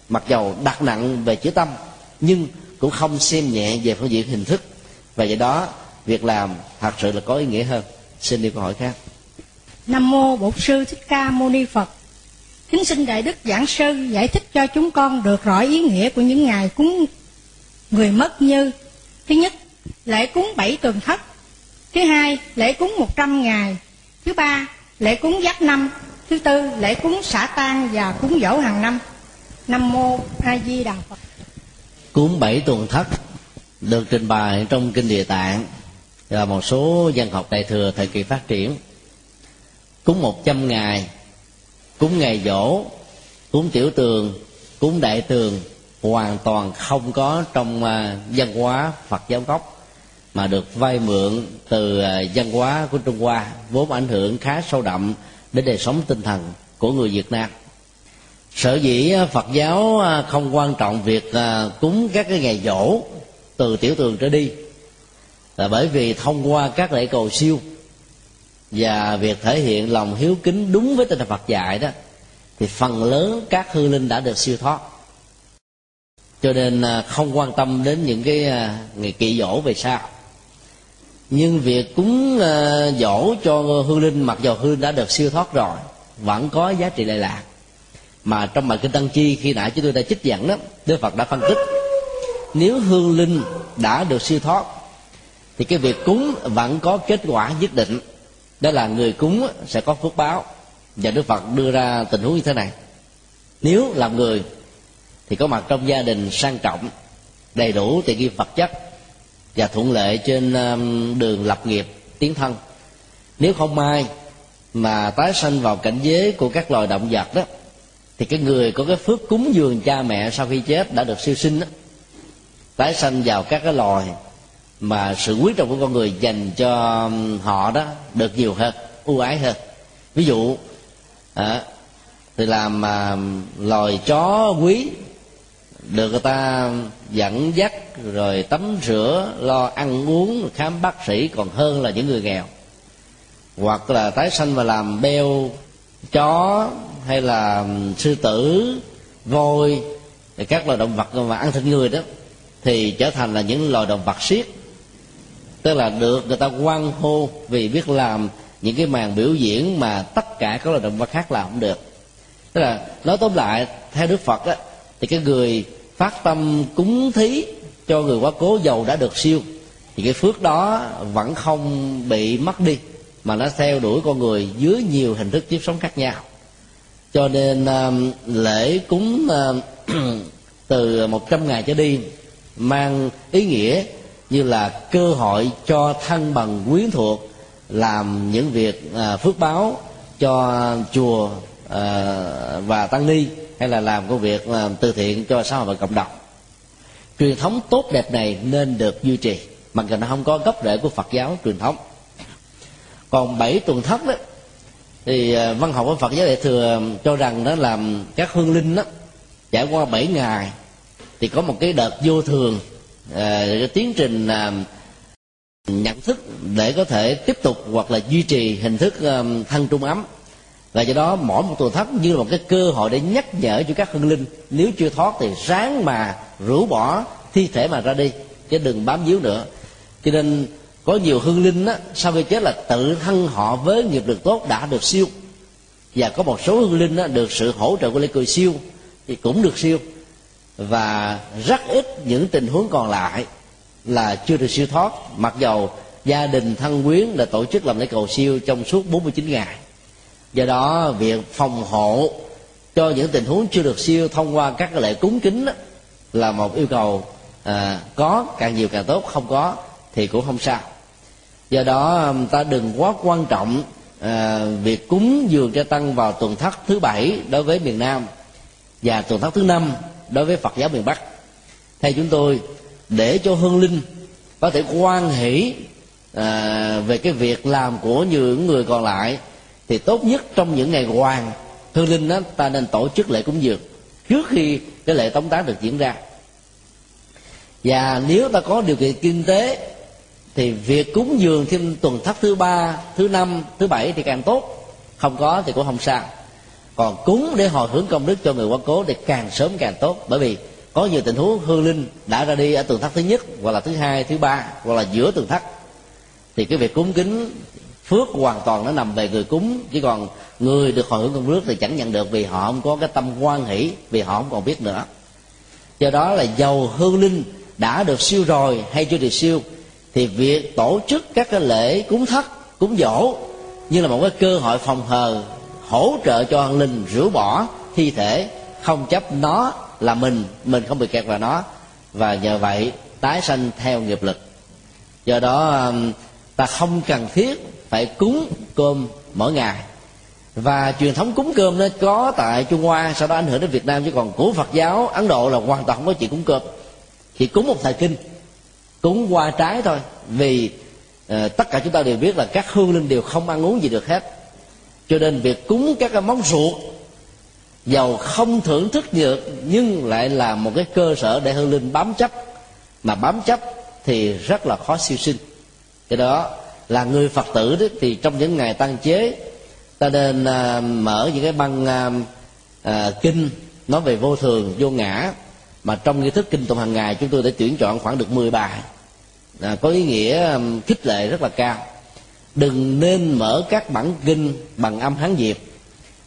Mặc dầu đặt nặng về chữ tâm, nhưng cũng không xem nhẹ về phương diện hình thức. Và do đó, việc làm thật sự là có ý nghĩa hơn. Xin đi câu hỏi khác. Nam mô bổn sư thích ca mâu ni phật. Kính xin đại đức giảng sư giải thích cho chúng con được rõ ý nghĩa của những ngày cúng người mất như. Thứ nhất, lễ cúng bảy tuần thất. Thứ hai, lễ cúng một trăm ngày thứ ba, lễ cúng giáp năm. Thứ tư, lễ cúng xả tan và cúng dỗ hàng năm. Nam mô a di đà phật. Cúng bảy tuần thất được trình bày trong kinh địa tạng và một số dân học đại thừa thời kỳ phát triển. Cúng một trăm ngày, cúng ngày dỗ, cúng tiểu tường, cúng đại tường hoàn toàn không có trong à, văn hóa phật giáo gốc mà được vay mượn từ à, văn hóa của trung hoa, vốn ảnh hưởng khá sâu đậm đến đời sống tinh thần của người việt nam. Sở dĩ à, phật giáo à, không quan trọng việc cúng các cái ngày dỗ từ tiểu tường trở đi, là bởi vì thông qua các lễ cầu siêu và việc thể hiện lòng hiếu kính đúng với tinh thần Phật dạy đó, thì phần lớn các hư linh đã được siêu thoát. Cho nên không quan tâm đến những cái ngày kỵ dỗ về sau nhưng việc cúng ờ, dỗ cho hương linh, mặc dầu hương đã được siêu thoát rồi, vẫn có giá trị lệ lạc. Mà trong bài kinh tăng chi khi nãy chúng tôi đã trích dẫn đó, đức phật đã phân tích, nếu hương linh đã được siêu thoát, thì cái việc cúng vẫn có kết quả nhất định. Đó là người cúng sẽ có phước báo. Và đức phật đưa ra tình huống như thế này. Nếu làm người, thì có mặt trong gia đình sang trọng, đầy đủ tiện nghi vật chất và thuận lợi trên um, đường lập nghiệp tiến thân. Nếu không may mà tái sanh vào cảnh giới của các loài động vật đó thì cái người có cái phước cúng dường cha mẹ sau khi chết đã được siêu sinh đó. Tái sanh vào các cái loài mà sự quý trọng của con người dành cho um, họ đó được nhiều hơn ưu ái hơn. Ví dụ à, thì làm à, loài chó quý được người ta dẫn dắt, rồi tắm rửa, lo ăn uống, khám bác sĩ còn hơn là những người nghèo. Hoặc là tái sanh và làm beo chó, hay là sư tử, voi các loài động vật mà ăn thịt người đó, thì trở thành là những loài động vật siết. Tức là được người ta quan hô vì biết làm những cái màn biểu diễn mà tất cả các loài động vật khác làm không được. Tức là nói tóm lại, theo đức phật đó thì cái người phát tâm cúng thí cho người quá cố giàu đã được siêu, thì cái phước đó vẫn không bị mất đi, mà nó theo đuổi con người dưới nhiều hình thức kiếp sống khác nhau. Cho nên um, lễ cúng um, từ một trăm ngày trở đi mang ý nghĩa như là cơ hội cho thân bằng quyến thuộc làm những việc uh, phước báo cho chùa uh, và tăng ni hay là làm công việc, làm từ thiện cho xã hội và cộng đồng. Truyền thống tốt đẹp này nên được duy trì, mặc dù nó không có gốc rễ của phật giáo truyền thống. Còn bảy tuần thất đó, thì ờ, văn học của phật giáo đại thừa cho rằng đó làm các hương linh đó, trải qua bảy ngày, thì có một cái đợt vô thường ờ, cái tiến trình nhận thức để có thể tiếp tục hoặc là duy trì hình thức thân trung ấm và do đó mỗi một tuần thất như là một cái cơ hội để nhắc nhở cho các hương linh nếu chưa thoát thì ráng mà rũ bỏ thi thể mà ra đi chứ đừng bám víu nữa. Cho nên có nhiều hương linh á, sau khi chết là tự thân họ với nghiệp lực tốt đã được siêu. Và có một số hương linh á, được sự hỗ trợ của lễ cười siêu thì cũng được siêu. Và rất ít những tình huống còn lại là chưa được siêu thoát mặc dầu gia đình thân quyến đã tổ chức làm lễ cầu siêu trong suốt 49 ngày do đó việc phòng hộ cho những tình huống chưa được siêu thông qua các lễ cúng kính đó, là một yêu cầu à, có càng nhiều càng tốt không có thì cũng không sao. Do đó ta đừng quá quan trọng à, việc cúng dường cho tăng vào tuần thất thứ bảy đối với miền nam và tuần thất thứ năm đối với phật giáo miền bắc. Theo chúng tôi để cho hương linh có thể quan hỷ à, về cái việc làm của những người còn lại thì tốt nhất trong những ngày hoàng hương linh đó, ta nên tổ chức lễ cúng dường trước khi cái lễ tống táng được diễn ra. Và nếu ta có điều kiện kinh tế, thì việc cúng dường thêm tuần thất thứ ba, thứ năm, thứ bảy thì càng tốt. Không có thì cũng không sao. Còn cúng để hồi hướng công đức cho người quá cố thì càng sớm càng tốt. Bởi vì có nhiều tình huống hương linh đã ra đi ở tuần thất thứ nhất, hoặc là thứ hai, thứ ba, hoặc là giữa tuần thất. Thì cái việc cúng kính phước hoàn toàn nó nằm về người cúng. Chỉ còn người được hồi hưởng công đức thì chẳng nhận được vì họ không có cái tâm quan hỷ, vì họ không còn biết nữa. Do đó là dầu hương linh đã được siêu rồi hay chưa được siêu, thì việc tổ chức các cái lễ cúng thất, cúng dỗ như là một cái cơ hội phòng hờ, hỗ trợ cho hương linh rửa bỏ thi thể, không chấp nó là mình mình không bị kẹt vào nó. Và nhờ vậy tái sanh theo nghiệp lực. Do đó um, ta không cần thiết phải cúng cơm mỗi ngày. Và truyền thống cúng cơm nó có tại trung hoa sau đó ảnh hưởng đến việt nam chứ còn của phật giáo ấn độ là hoàn toàn không có chuyện cúng cơm. Chỉ cúng một thời kinh cúng qua trái thôi. Vì uh, tất cả chúng ta đều biết là các hương linh đều không ăn uống gì được hết. Cho nên việc cúng các cái món ruột dầu không thưởng thức được nhưng lại là một cái cơ sở để hương linh bám chấp. Mà bám chấp thì rất là khó siêu sinh. Cái đó là người phật tử đó, thì trong những ngày tăng chế ta nên à, mở những cái băng à, à, kinh nói về vô thường vô ngã. Mà trong nghi thức kinh tụng hàng ngày chúng tôi đã tuyển chọn khoảng được 10 bài. À, có ý nghĩa à, khích lệ rất là cao. Đừng nên mở các bản kinh bằng âm hán việt.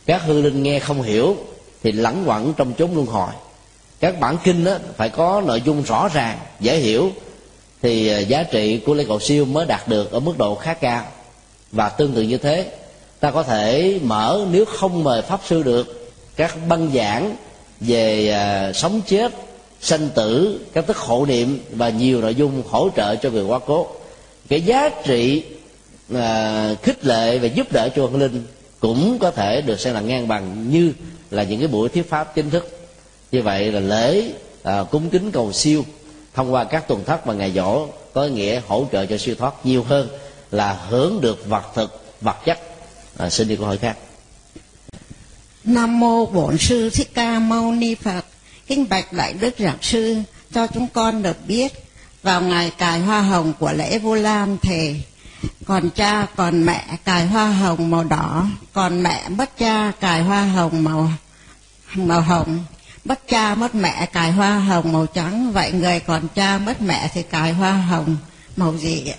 Các hư linh nghe không hiểu thì lẳng quẩn trong chốn luân hồi. Các bản kinh đó phải có nội dung rõ ràng dễ hiểu thì à, giá trị của lễ cầu siêu mới đạt được ở mức độ khá cao. Và tương tự như thế ta có thể mở nếu không mời pháp sư được các băng giảng về à, sống chết sanh tử các tức hộ niệm và nhiều nội dung hỗ trợ cho người quá cố. Cái giá trị à, khích lệ và giúp đỡ cho hương linh cũng có thể được xem là ngang bằng như là những cái buổi thuyết pháp chính thức. Như vậy là lễ à, cúng kính cầu siêu thông qua các tuần thất và ngày dỗ có nghĩa hỗ trợ cho siêu thoát nhiều hơn là hưởng được vật thực vật chất. À, xin đi câu hỏi khác. Nam mô Bổn sư Thích Ca Mâu Ni Phật. Kính bạch đại đức giảng sư cho chúng con được biết vào ngày cài hoa hồng của lễ Vu Lan thề còn cha còn mẹ cài hoa hồng màu đỏ còn mẹ mất cha cài hoa hồng màu màu hồng mất cha mất mẹ, cài hoa hồng màu trắng. Vậy người còn cha mất mẹ thì cài hoa hồng màu gì ạ?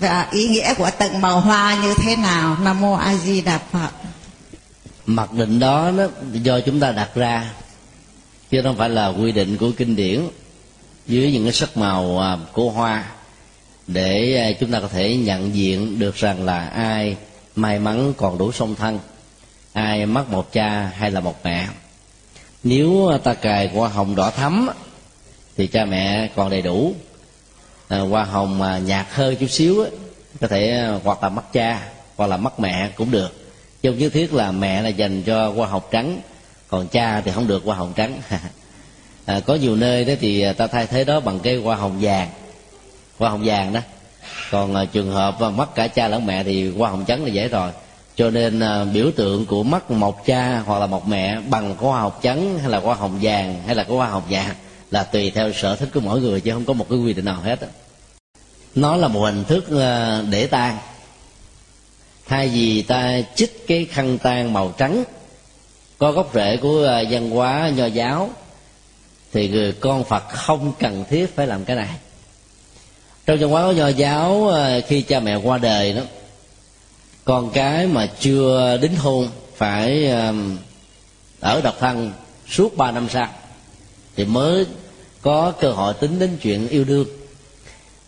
và ý nghĩa của từng màu hoa như thế nào? Nam mô a di đà phật. Mặc định đó, nó do chúng ta đặt ra. Chứ không phải là quy định của kinh điển. Dưới những cái sắc màu à, của hoa. Để à, chúng ta có thể nhận diện được rằng là ai may mắn còn đủ song thân, ai mất một cha hay là một mẹ nếu à, ta cài hoa hồng đỏ thắm thì cha mẹ còn đầy đủ. À, hoa hồng mà nhạt hơn chút xíu có thể à, hoặc là mất cha hoặc là mất mẹ cũng được. Trong nhất thiết là mẹ là dành cho hoa hồng trắng còn cha thì không được hoa hồng trắng. À, có nhiều nơi đó thì à, ta thay thế đó bằng cái hoa hồng vàng hoa hồng vàng đó. Còn à, trường hợp mà mất cả cha lẫn mẹ thì hoa hồng trắng là dễ rồi cho nên à, biểu tượng của mất một cha hoặc là một mẹ bằng có hoa hồng trắng hay là hoa hồng vàng hay là có hoa hồng vàng là tùy theo sở thích của mỗi người chứ không có một cái quy định nào hết nó là một hình thức à, để tang. Thay vì ta chích cái khăn tang màu trắng có gốc rễ của à, văn hóa nho giáo thì người con phật không cần thiết phải làm cái này. Trong văn hóa của nho giáo à, khi cha mẹ qua đời đó con cái mà chưa đính hôn phải ở độc thân suốt ba năm sau thì mới có cơ hội tính đến chuyện yêu đương.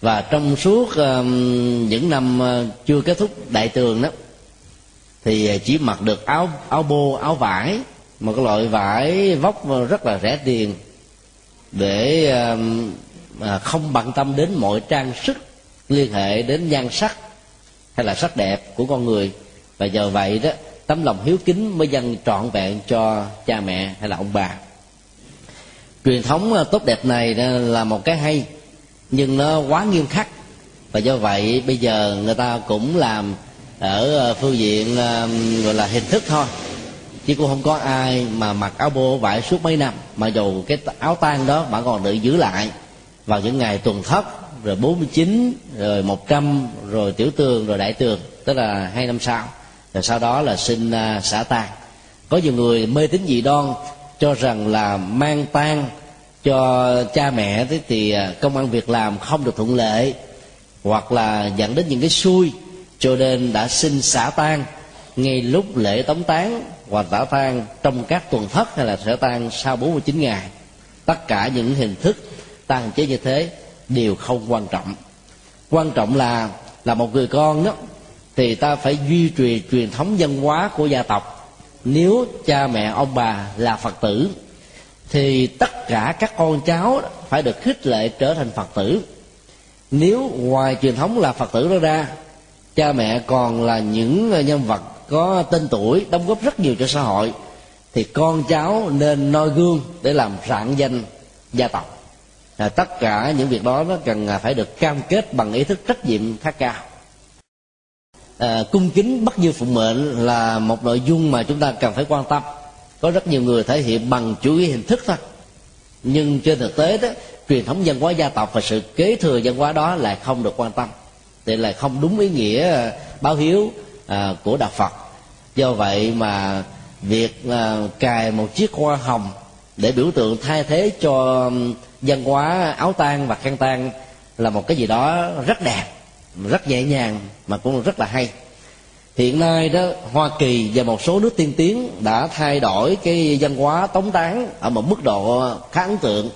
Và trong suốt những năm ờ, chưa kết thúc đại tường đó, thì chỉ mặc được áo áo bô, áo vải, một cái loại vải vóc rất là rẻ tiền để à, không bận tâm đến mọi trang sức liên hệ đến nhan sắc hay là sắc đẹp của con người. Và nhờ vậy đó, tấm lòng hiếu kính mới dâng trọn vẹn cho cha mẹ hay là ông bà. Truyền thống ờ, tốt đẹp này là một cái hay, nhưng nó quá nghiêm khắc. Và do vậy, bây giờ người ta cũng làm ở ờ, phương diện ờ, gọi là hình thức thôi. Chứ cũng không có ai mà mặc áo bô vải suốt mấy năm, mà dù cái áo tang đó bạn còn được giữ lại vào những ngày tuần thất rồi 49 rồi 100 rồi tiểu tường rồi đại tường tức là hai năm sau. Rồi sau đó là sinh uh, à, xả tang. Có nhiều người mê tín dị đoan cho rằng là mang tang cho cha mẹ thế thì à, công ăn việc làm không được thuận lợi hoặc là dẫn đến những cái xui cho nên đã xin xả tan ngay lúc lễ tống tán hoặc xả tan trong các tuần thất hay là xả tan sau 49 ngày. Tất cả những hình thức tang chế như thế đều không quan trọng. Quan trọng là là một người con đó, thì ta phải duy trì truyền thống văn hóa của gia tộc. Nếu cha mẹ ông bà là phật tử, thì tất cả các con cháu phải được khích lệ trở thành phật tử. Nếu ngoài truyền thống là phật tử đó ra, cha mẹ còn là những nhân vật có tên tuổi đóng góp rất nhiều cho xã hội, thì con cháu nên noi gương để làm rạng danh gia tộc à, tất cả những việc đó nó cần à, phải được cam kết bằng ý thức trách nhiệm khá cao. À, cung kính bất như phụ mệnh là một nội dung mà chúng ta cần phải quan tâm. Có rất nhiều người thể hiện bằng chủ nghĩa hình thức thôi. Nhưng trên thực tế đó truyền thống văn hóa gia tộc và sự kế thừa văn hóa đó lại không được quan tâm. Thì là không đúng ý nghĩa à, báo hiếu à, của đạo phật. Do vậy mà việc à, cài một chiếc hoa hồng để biểu tượng thay thế cho văn hóa áo tang và khăn tang là một cái gì đó rất đẹp rất nhẹ nhàng mà cũng rất là hay. Hiện nay đó hoa kỳ và một số nước tiên tiến đã thay đổi cái văn hóa tống tán ở một mức độ khá ấn tượng.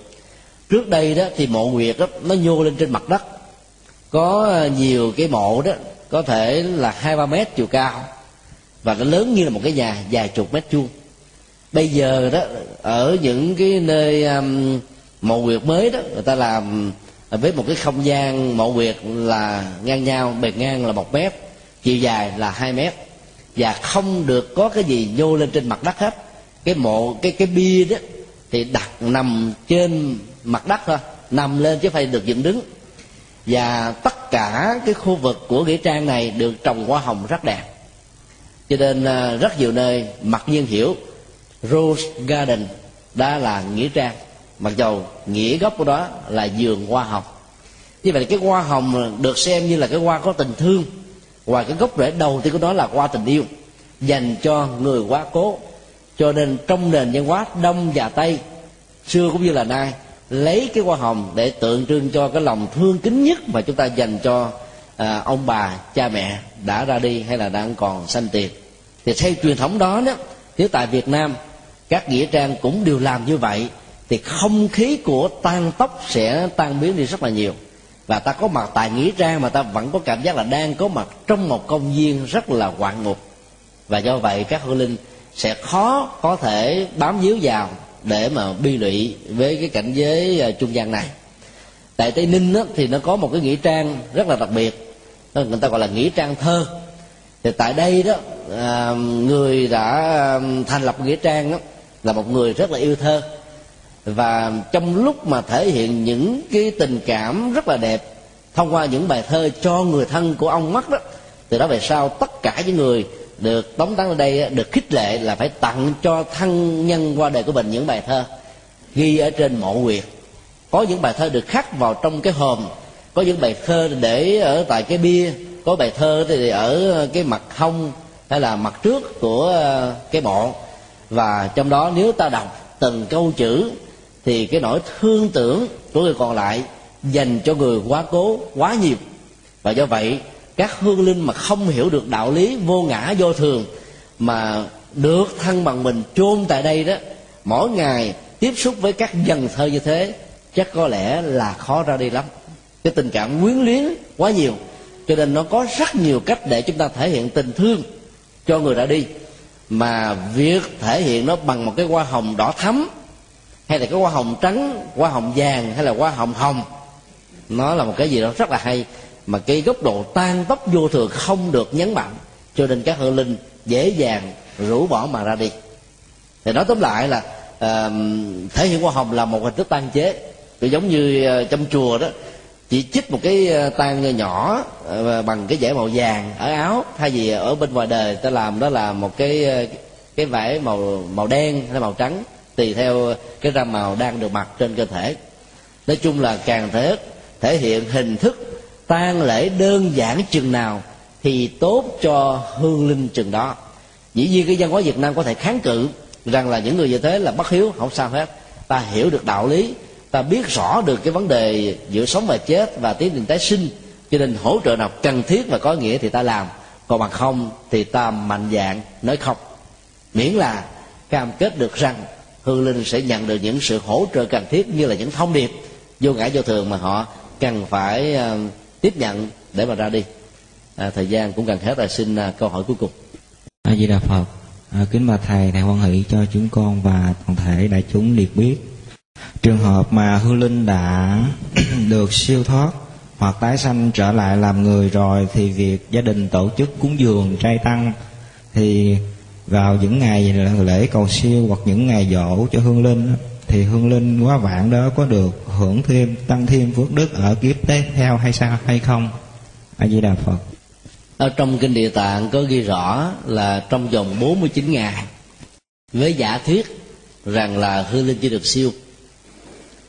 Trước đây đó thì mộ nguyệt đó nó nhô lên trên mặt đất. Có nhiều cái mộ đó có thể là hai ba mét chiều cao và nó lớn như là một cái nhà dài chục mét vuông. Bây giờ đó ở những cái nơi um, mộ quyệt mới đó, người ta làm à, với một cái không gian mộ quyệt là ngang nhau, bề ngang là một mét chiều dài là hai mét. Và không được có cái gì nhô lên trên mặt đất hết. Cái mộ, cái cái bia đó thì đặt nằm trên mặt đất thôi, nằm lên chứ phải được dựng đứng. Và tất cả cái khu vực của nghĩa trang này được trồng hoa hồng rất đẹp. Cho nên à, rất nhiều nơi, mặc nhiên hiểu, rose garden đã là nghĩa trang mặc dầu nghĩa gốc của đó là giường hoa hồng. Như vậy cái hoa hồng được xem như là cái hoa có tình thương và cái gốc rễ đầu tiên của nó là hoa tình yêu dành cho người quá cố. Cho nên trong nền văn hóa đông và tây xưa cũng như là nay lấy cái hoa hồng để tượng trưng cho cái lòng thương kính nhất mà chúng ta dành cho à, ông bà cha mẹ đã ra đi hay là đang còn sanh tiền. Thì theo truyền thống đó đó nếu tại việt nam các nghĩa trang cũng đều làm như vậy thì không khí của tan tóc sẽ tan biến đi rất là nhiều. Và ta có mặt tại nghĩa trang mà ta vẫn có cảm giác là đang có mặt trong một công viên rất là hoạn ngục. Và do vậy các hương linh sẽ khó có thể bám víu vào để mà bi lụy với cái cảnh giới ờ, trung gian này. Tại tây ninh đó, thì nó có một cái nghĩa trang rất là đặc biệt. Người ta gọi là nghĩa trang thơ. Thì tại đây đó ờ, người đã thành lập nghĩa trang đó là một người rất là yêu thơ và trong lúc mà thể hiện những cái tình cảm rất là đẹp, thông qua những bài thơ cho người thân của ông mất đó, từ đó về sau tất cả những người được tống tán ở đây, được khích lệ là phải tặng cho thân nhân qua đời của mình những bài thơ ghi ở trên mộ quyệt có những bài thơ được khắc vào trong cái hòm, có những bài thơ để ở tại cái bia, có bài thơ thì ở cái mặt hông hay là mặt trước của ờ, cái bộ và trong đó nếu ta đọc từng câu chữ thì cái nỗi thương tưởng của người còn lại dành cho người quá cố, quá nhiều. Và do vậy, các hương linh mà không hiểu được đạo lý vô ngã vô thường mà được thân bằng mình chôn tại đây đó, mỗi ngày tiếp xúc với các dần thơ như thế, chắc có lẽ là khó ra đi lắm. Cái tình cảm quyến luyến quá nhiều, cho nên nó có rất nhiều cách để chúng ta thể hiện tình thương cho người đã đi. Mà việc thể hiện nó bằng một cái hoa hồng đỏ thắm hay là cái hoa hồng trắng hoa hồng vàng hay là hoa hồng hồng. Nó là một cái gì đó rất là hay mà cái góc độ tan tốc vô thường không được nhấn mạnh. Cho nên các hương linh dễ dàng rũ bỏ mà ra đi. Thì nói tóm lại là uh, thể hiện hoa hồng là một hình thức tan chế. Cái giống như ờ, uh, trong chùa đó chỉ chích một cái ờ, tan nhỏ ờ, bằng cái vải màu vàng ở áo thay vì ở bên ngoài đời ta làm đó là một cái cái vải màu màu đen hay màu trắng tùy theo cái râm màu đang được mặc trên cơ thể. Nói chung là càng thể thể hiện hình thức tang lễ đơn giản chừng nào thì tốt cho hương linh chừng đó. Dĩ nhiên cái văn hóa việt nam có thể kháng cự rằng là những người như thế là bất hiếu, không sao hết. Ta hiểu được đạo lý, ta biết rõ được cái vấn đề giữa sống và chết và tiến trình tái sinh, cho nên hỗ trợ nào cần thiết và có nghĩa thì ta làm, còn bằng không thì ta mạnh dạng nói không. Miễn là cam kết được rằng hương linh sẽ nhận được những sự hỗ trợ cần thiết như là những thông điệp vô ngã vô thường mà họ cần phải ờ, tiếp nhận để mà ra đi. À, thời gian cũng gần hết rồi xin à, câu hỏi cuối cùng. A di đà phật à, kính bà thầy thầy hoan hỷ cho chúng con và toàn thể đại chúng liệt biết. Trường hợp mà hương linh đã được siêu thoát hoặc tái sanh trở lại làm người rồi thì việc gia đình tổ chức cúng dường trai tăng thì vào những ngày lễ cầu siêu hoặc những ngày dỗ cho hương linh thì hương linh quá vạn đó có được hưởng thêm, tăng thêm phước đức ở kiếp tiếp theo hay sao, hay không? A di đà phật. Ở trong kinh địa tạng có ghi rõ là trong vòng 49 ngày, với giả thuyết rằng là hương linh chưa được siêu.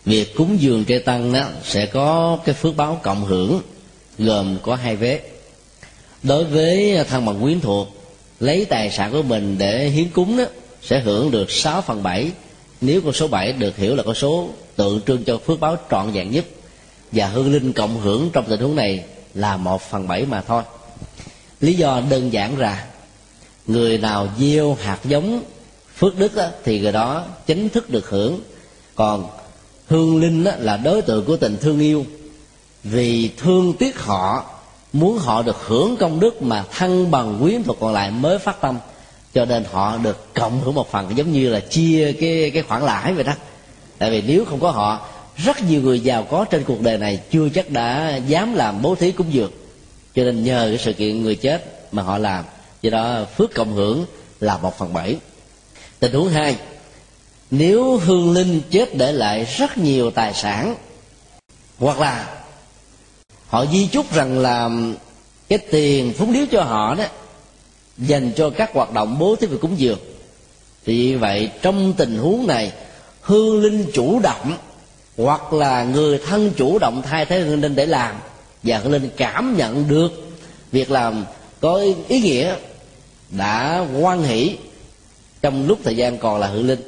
Việc cúng dường trai tăng đó sẽ có cái phước báo cộng hưởng, gồm có hai vế. Đối với thân bằng quyến thuộc lấy tài sản của mình để hiến cúng đó sẽ hưởng được 6 phần 7 nếu con số 7 được hiểu là con số tượng trưng cho phước báo trọn vẹn nhất và hương linh cộng hưởng trong tình huống này là một phần bảy mà thôi. Lý do đơn giản là người nào gieo hạt giống phước đức đó, thì người đó chính thức được hưởng. Còn hương linh đó, là đối tượng của tình thương yêu vì thương tiếc họ muốn họ được hưởng công đức mà thân bằng quyến thuộc còn lại mới phát tâm. Cho nên họ được cộng hưởng một phần, giống như là chia cái cái khoản lãi vậy đó. Tại vì nếu không có họ, rất nhiều người giàu có trên cuộc đời này chưa chắc đã dám làm bố thí cúng dường. Cho nên nhờ cái sự kiện người chết mà họ làm. Do đó, phước cộng hưởng là một phần bảy. Tình huống hai, nếu hương linh chết để lại rất nhiều tài sản, hoặc là họ di chúc rằng là cái tiền phúng điếu cho họ đó dành cho các hoạt động bố thí và cúng dường. Thì vậy, trong tình huống này, hương linh chủ động hoặc là người thân chủ động thay thế hương linh để làm và hương linh cảm nhận được việc làm có ý nghĩa đã quan hỷ trong lúc thời gian còn là hương linh,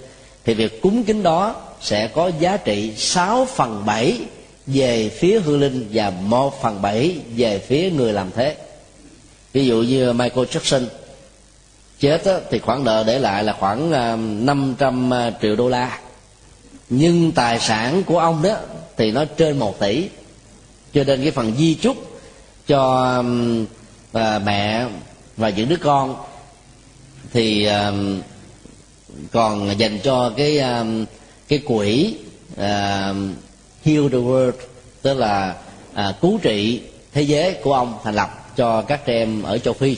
thì việc cúng kính đó sẽ có giá trị 6 phần 7 về phía hương linh và một phần bảy về phía người làm thế. Ví dụ như Michael Jackson chết á, thì khoản nợ để lại là khoảng à, 500 à, triệu đô la. Nhưng tài sản của ông đó thì nó trên một tỷ. Cho nên cái phần di chúc cho à, mẹ và những đứa con thì à, còn dành cho cái à, cái quỹ à, Heal the World tức là à, cứu trị thế giới của ông thành lập cho các trẻ em ở châu Phi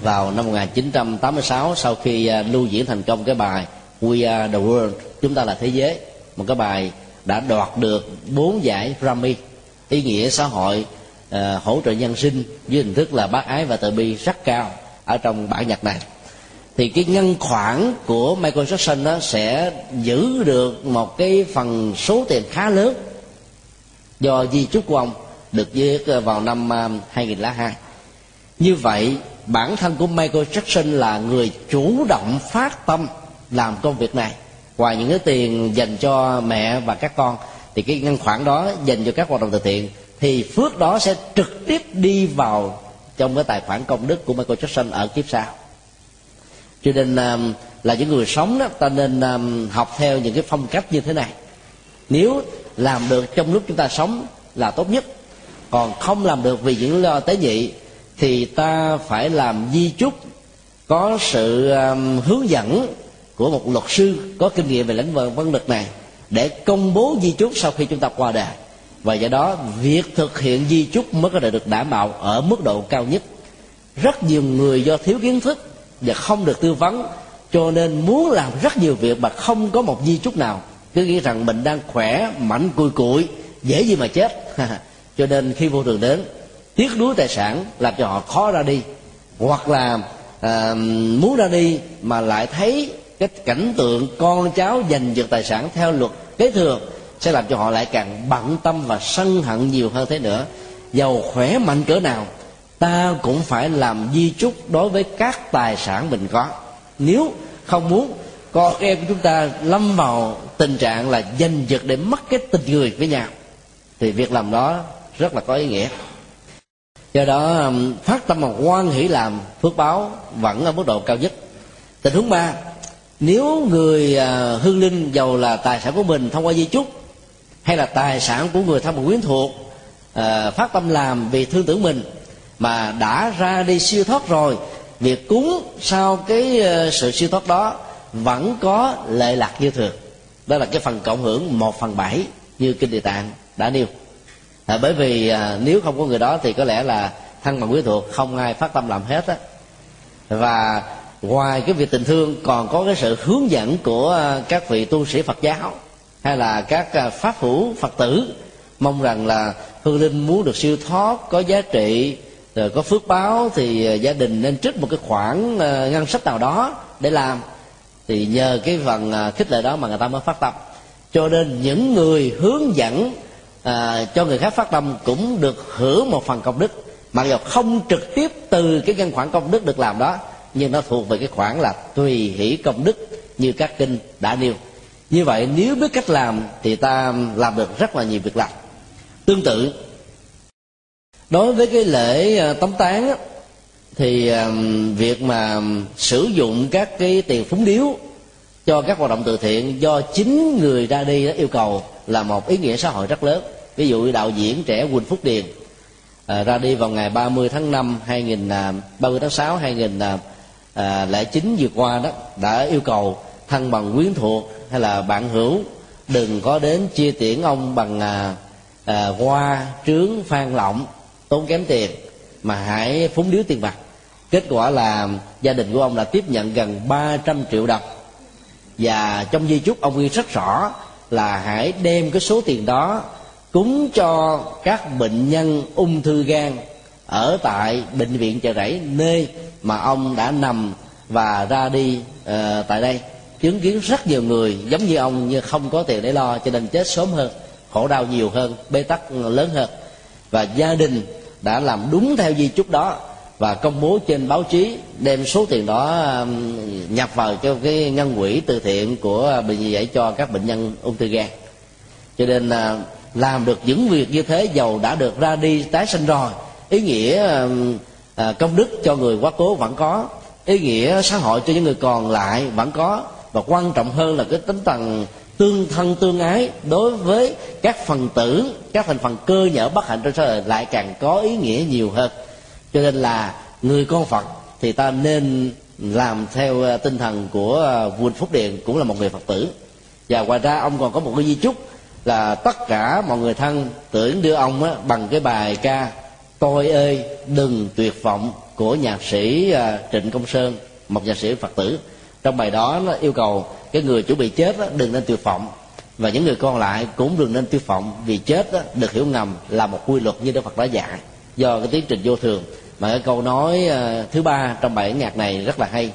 vào năm 1986 sau khi à, lưu diễn thành công cái bài We Are the World chúng ta là thế giới. Một cái bài đã đoạt được bốn giải Grammy ý nghĩa xã hội à, hỗ trợ nhân sinh dưới hình thức là bác ái và từ bi rất cao ở trong bản nhạc này thì cái ngân khoản của Michael Jackson đó sẽ giữ được một cái phần số tiền khá lớn do di chúc của ông được viết ờ, vào năm ờ, 2002 như vậy, bản thân của Michael Jackson là người chủ động phát tâm làm công việc này. Ngoài những cái tiền dành cho mẹ và các con, thì cái ngân khoản đó dành cho các hoạt động từ thiện, thì phước đó sẽ trực tiếp đi vào trong cái tài khoản công đức của Michael Jackson ở kiếp sau cho nên um, là những người sống đó ta nên um, học theo những cái phong cách như thế này. Nếu làm được trong lúc chúng ta sống là tốt nhất. Còn không làm được vì những lo tế nhị thì ta phải làm di chúc có sự um, hướng dẫn của một luật sư có kinh nghiệm về lĩnh vực vấn lực này để công bố di chúc sau khi chúng ta qua đời. Và do đó việc thực hiện di chúc mới có thể được đảm bảo ở mức độ cao nhất. Rất nhiều người do thiếu kiến thức và không được tư vấn cho nên muốn làm rất nhiều việc mà không có một di chúc nào. Cứ nghĩ rằng mình đang khỏe mạnh cùi cụi dễ gì mà chết. Cho nên khi vô thường đến tiếc nuối tài sản làm cho họ khó ra đi. Hoặc là à, muốn ra đi mà lại thấy cái cảnh tượng con cháu giành giật tài sản theo luật kế thừa sẽ làm cho họ lại càng bận tâm và sân hận nhiều hơn thế nữa. Giàu khỏe mạnh cỡ nào ta cũng phải làm di chúc đối với các tài sản mình có. Nếu không muốn, con em của chúng ta lâm vào tình trạng là giành giật để mất cái tình người với nhau thì việc làm đó rất là có ý nghĩa. Do đó phát tâm mà quan hỷ làm phước báo vẫn ở mức độ cao nhất. Tình huống ba, nếu người à, hương linh giàu là tài sản của mình thông qua di chúc, hay là tài sản của người thân một quyến thuộc à, phát tâm làm vì thương tưởng mình mà đã ra đi siêu thoát rồi việc cúng sau cái ờ, sự siêu thoát đó vẫn có lệ lạc như thường. Đó là cái phần cộng hưởng một phần bảy như kinh địa tạng đã nêu. À, bởi vì à, nếu không có người đó thì có lẽ là thân bằng quý thuộc không ai phát tâm làm hết á. Và ngoài cái việc tình thương còn có cái sự hướng dẫn của ờ, các vị tu sĩ phật giáo hay là các ờ, pháp hữu phật tử mong rằng là hương linh muốn được siêu thoát có giá trị rồi có phước báo thì ờ, gia đình nên trích một cái khoản ờ, ngân sách nào đó để làm. Thì nhờ cái phần khích lệ đó mà người ta mới phát tâm. Cho nên những người hướng dẫn à, cho người khác phát tâm cũng được hưởng một phần công đức. Mặc dù không trực tiếp từ cái ngân khoản công đức được làm đó nhưng nó thuộc về cái khoản là tùy hỷ công đức như các kinh đã nêu. Như vậy nếu biết cách làm thì ta làm được rất là nhiều việc làm. Tương tự đối với cái lễ ờ, tống tán thì ờ, việc mà sử dụng các cái tiền phúng điếu cho các hoạt động từ thiện do chính người ra đi đó yêu cầu là một ý nghĩa xã hội rất lớn. Ví dụ đạo diễn trẻ Quỳnh Phúc Điền à, ra đi vào ngày 30 tháng 5 2000 30 tháng 6 2000 à, lễ chính vừa qua đó đã yêu cầu thân bằng quyến thuộc hay là bạn hữu đừng có đến chia tiễn ông bằng à, à, hoa trướng phan lọng tốn kém tiền mà hãy phúng điếu tiền mặt. Kết quả là gia đình của ông là tiếp nhận gần 300 triệu đồng. Và trong di chúc ông ghi rất rõ là hãy đem cái số tiền đó cúng cho các bệnh nhân ung thư gan ở tại bệnh viện chợ rẫy nơi mà ông đã nằm và ra đi uh, tại đây. Chứng kiến rất nhiều người giống như ông như không có tiền để lo cho nên chết sớm hơn khổ đau nhiều hơn bế tắc lớn hơn. Và gia đình đã làm đúng theo di chúc đó và công bố trên báo chí, đem số tiền đó um, nhập vào cho cái ngân quỹ từ thiện của bệnh viện dạy cho các bệnh nhân ung thư gan. Cho nên à, làm được những việc như thế, giàu đã được ra đi, tái sinh rồi, ý nghĩa um, à, công đức cho người quá cố vẫn có, ý nghĩa xã hội cho những người còn lại vẫn có, và quan trọng hơn là cái tính tầng tương thân tương ái đối với các phần tử các thành phần cơ nhở bất hạnh trong xã hội lại càng có ý nghĩa nhiều hơn. Cho nên là người con phật thì ta nên làm theo ờ, tinh thần của ờ, vua phúc Điện cũng là một người phật tử. Và ngoài ra ông còn có một cái di chúc là tất cả mọi người thân tưởng đưa ông á, bằng cái bài ca tôi ơi đừng tuyệt vọng của nhạc sĩ ờ, trịnh công sơn một nhạc sĩ phật tử. Trong bài đó nó yêu cầu cái người chuẩn bị chết đó, đừng nên tuyệt vọng và những người còn lại cũng đừng nên tuyệt vọng vì chết đó, được hiểu ngầm là một quy luật như đức phật đã dạy. Do cái tiến trình vô thường mà cái câu nói ờ, thứ ba trong bài nhạc này rất là hay.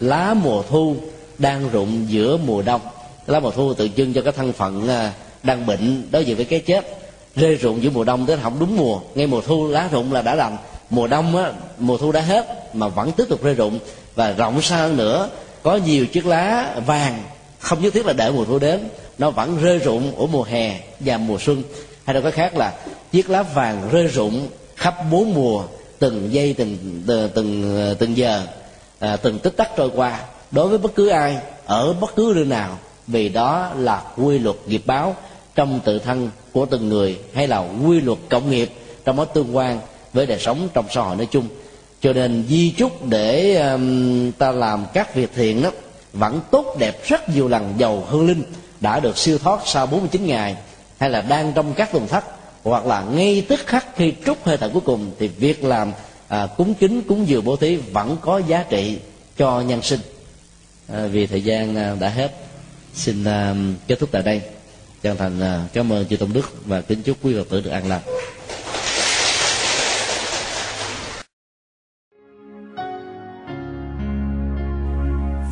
Lá mùa thu đang rụng giữa mùa đông. Lá mùa thu tượng trưng cho cái thân phận ờ, đang bệnh đối diện với cái chết. Rơi rụng giữa mùa đông tới không đúng mùa. Ngay mùa thu lá rụng là đã lành. Mùa đông á mùa thu đã hết mà vẫn tiếp tục rơi rụng. Và rộng xa hơn nữa có nhiều chiếc lá vàng không nhất thiết là đợi mùa thu đến nó vẫn rơi rụng ở mùa hè và mùa xuân. Hay là có khác là chiếc lá vàng rơi rụng khắp bốn mùa từng giây từng ờ, từng từng, từng giờ à, từng tích tắc trôi qua đối với bất cứ ai ở bất cứ nơi nào. Vì đó là quy luật nghiệp báo trong tự thân của từng người hay là quy luật cộng nghiệp trong mối tương quan với đời sống trong xã hội nói chung cho nên di chúc để um, ta làm các việc thiện đó vẫn tốt đẹp rất nhiều lần. Giàu hương linh đã được siêu thoát sau 49 ngày hay là đang trong các tuần thất hoặc là ngay tức khắc khi trút hơi thở cuối cùng thì việc làm à, cúng kính cúng dường bố thí vẫn có giá trị cho nhân sinh. À, vì thời gian à, đã hết xin à, kết thúc tại đây. Chân thành à, cảm ơn chư tôn đức và kính chúc quý phật tử được an lành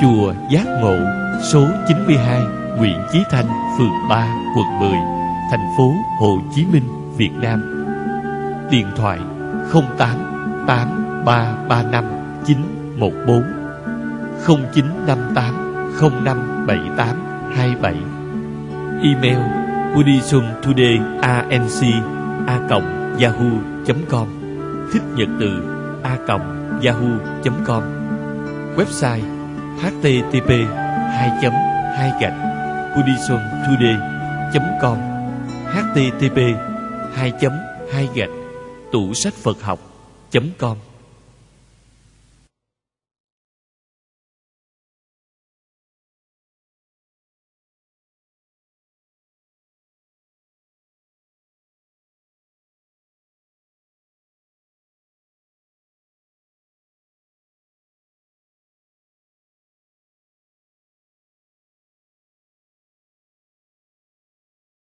chùa giác ngộ, số 92 Nguyễn Chí Thanh, phường 3 quận 10 thành phố Hồ Chí Minh, Việt Nam. Điện thoại 08 8335 914 0958 0578 27 email buddhismtoday anc a yahoo.com thích nhật từ a yahoo.com website http 2 2 gạch buddhismtoday.com http 2 2 gạch tủ sách phật học.com